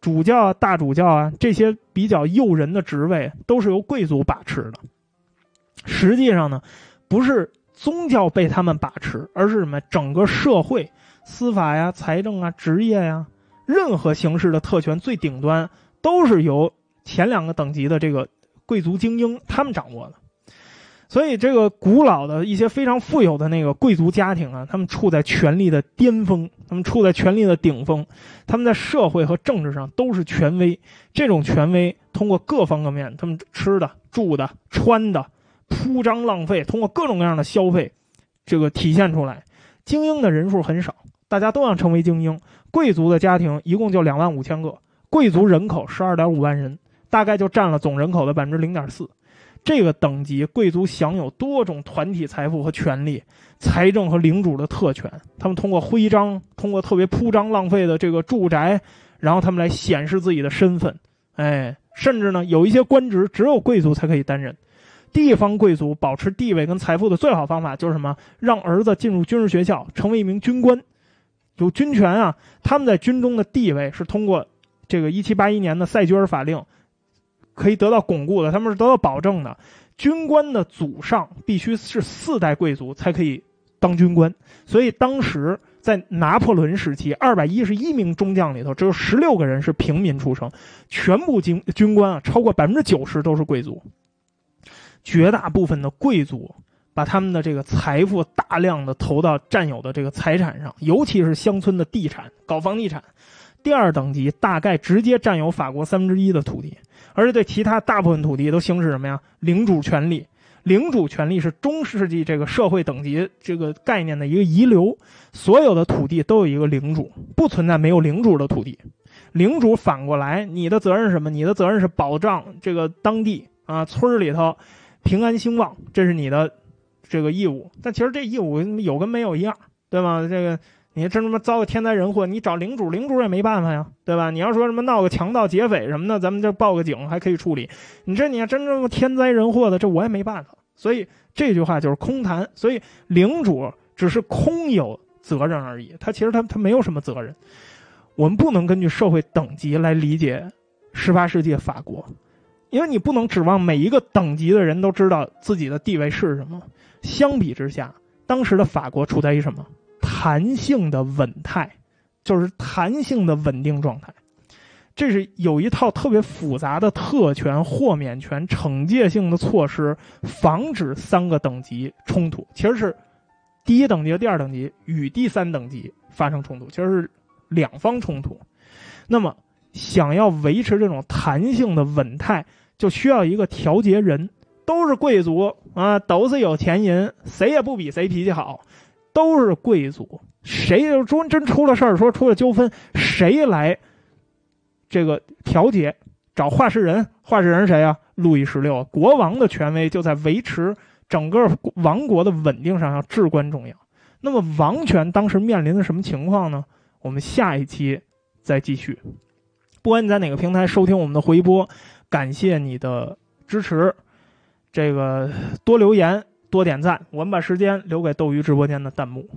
主教啊、大主教啊这些比较诱人的职位，都是由贵族把持的。实际上呢，不是宗教被他们把持，而是什么？整个社会。司法呀、财政啊、职业呀，任何形式的特权最顶端都是由前两个等级的这个贵族精英他们掌握的。所以，这个古老的一些非常富有的那个贵族家庭啊，他们处在权力的巅峰，他们处在权力的顶峰，他们在社会和政治上都是权威。这种权威通过各方各面，他们吃的、住的、穿的，铺张浪费，通过各种各样的消费，这个体现出来。精英的人数很少。大家都想成为精英，贵族的家庭一共就两万五千个，贵族人口十二点五万人，大概就占了总人口的百分之零点四。这个等级，贵族享有多种团体财富和权利，财政和领主的特权。他们通过徽章，通过特别铺张浪费的这个住宅，然后他们来显示自己的身份。哎，甚至呢，有一些官职只有贵族才可以担任。地方贵族保持地位跟财富的最好方法就是什么？让儿子进入军事学校，成为一名军官。有军权啊，他们在军中的地位是通过这个一七八一年的塞居尔法令可以得到巩固的，他们是得到保证的。军官的祖上必须是四代贵族才可以当军官，所以当时在拿破仑时期，二百一十一名中将里头只有十六个人是平民出生，全部军军官啊超过百分之九十都是贵族，绝大部分的贵族。把他们的这个财富大量的投到占有的这个财产上，尤其是乡村的地产，搞房地产。第二等级大概直接占有法国三分之一的土地，而且对其他大部分土地都行使什么呀？领主权利。领主权利是中世纪这个社会等级这个概念的一个遗留。所有的土地都有一个领主，不存在没有领主的土地。领主反过来，你的责任是什么？你的责任是保障这个当地啊村里头平安兴旺，这是你的。这个义务，但其实这义务有跟没有一样，对吗？这个你真他妈遭个天灾人祸，你找领主，领主也没办法呀，对吧？你要说什么闹个强盗劫匪什么的，咱们就报个警还可以处理。你这你要真正天灾人祸的，这我也没办法。所以这句话就是空谈。所以领主只是空有责任而已，他其实他他没有什么责任。我们不能根据社会等级来理解十八世纪法国，因为你不能指望每一个等级的人都知道自己的地位是什么。相比之下，当时的法国处在于什么弹性的稳态，就是弹性的稳定状态。这是有一套特别复杂的特权、豁免权、惩戒性的措施，防止三个等级冲突。其实是第一等级和第二等级与第三等级发生冲突，其实是两方冲突。那么，想要维持这种弹性的稳态，就需要一个调节人。都是贵族啊，都是有钱人，谁也不比谁脾气好，都是贵族。谁就说真出了事儿，说出了纠纷，谁来这个调解？找话事人，话事人谁啊？路易十六，国王的权威就在维持整个王国的稳定上要至关重要。那么王权当时面临的什么情况呢？我们下一期再继续。不管你在哪个平台收听我们的回播，感谢你的支持。这个多留言，多点赞，我们把时间留给斗鱼直播间的弹幕。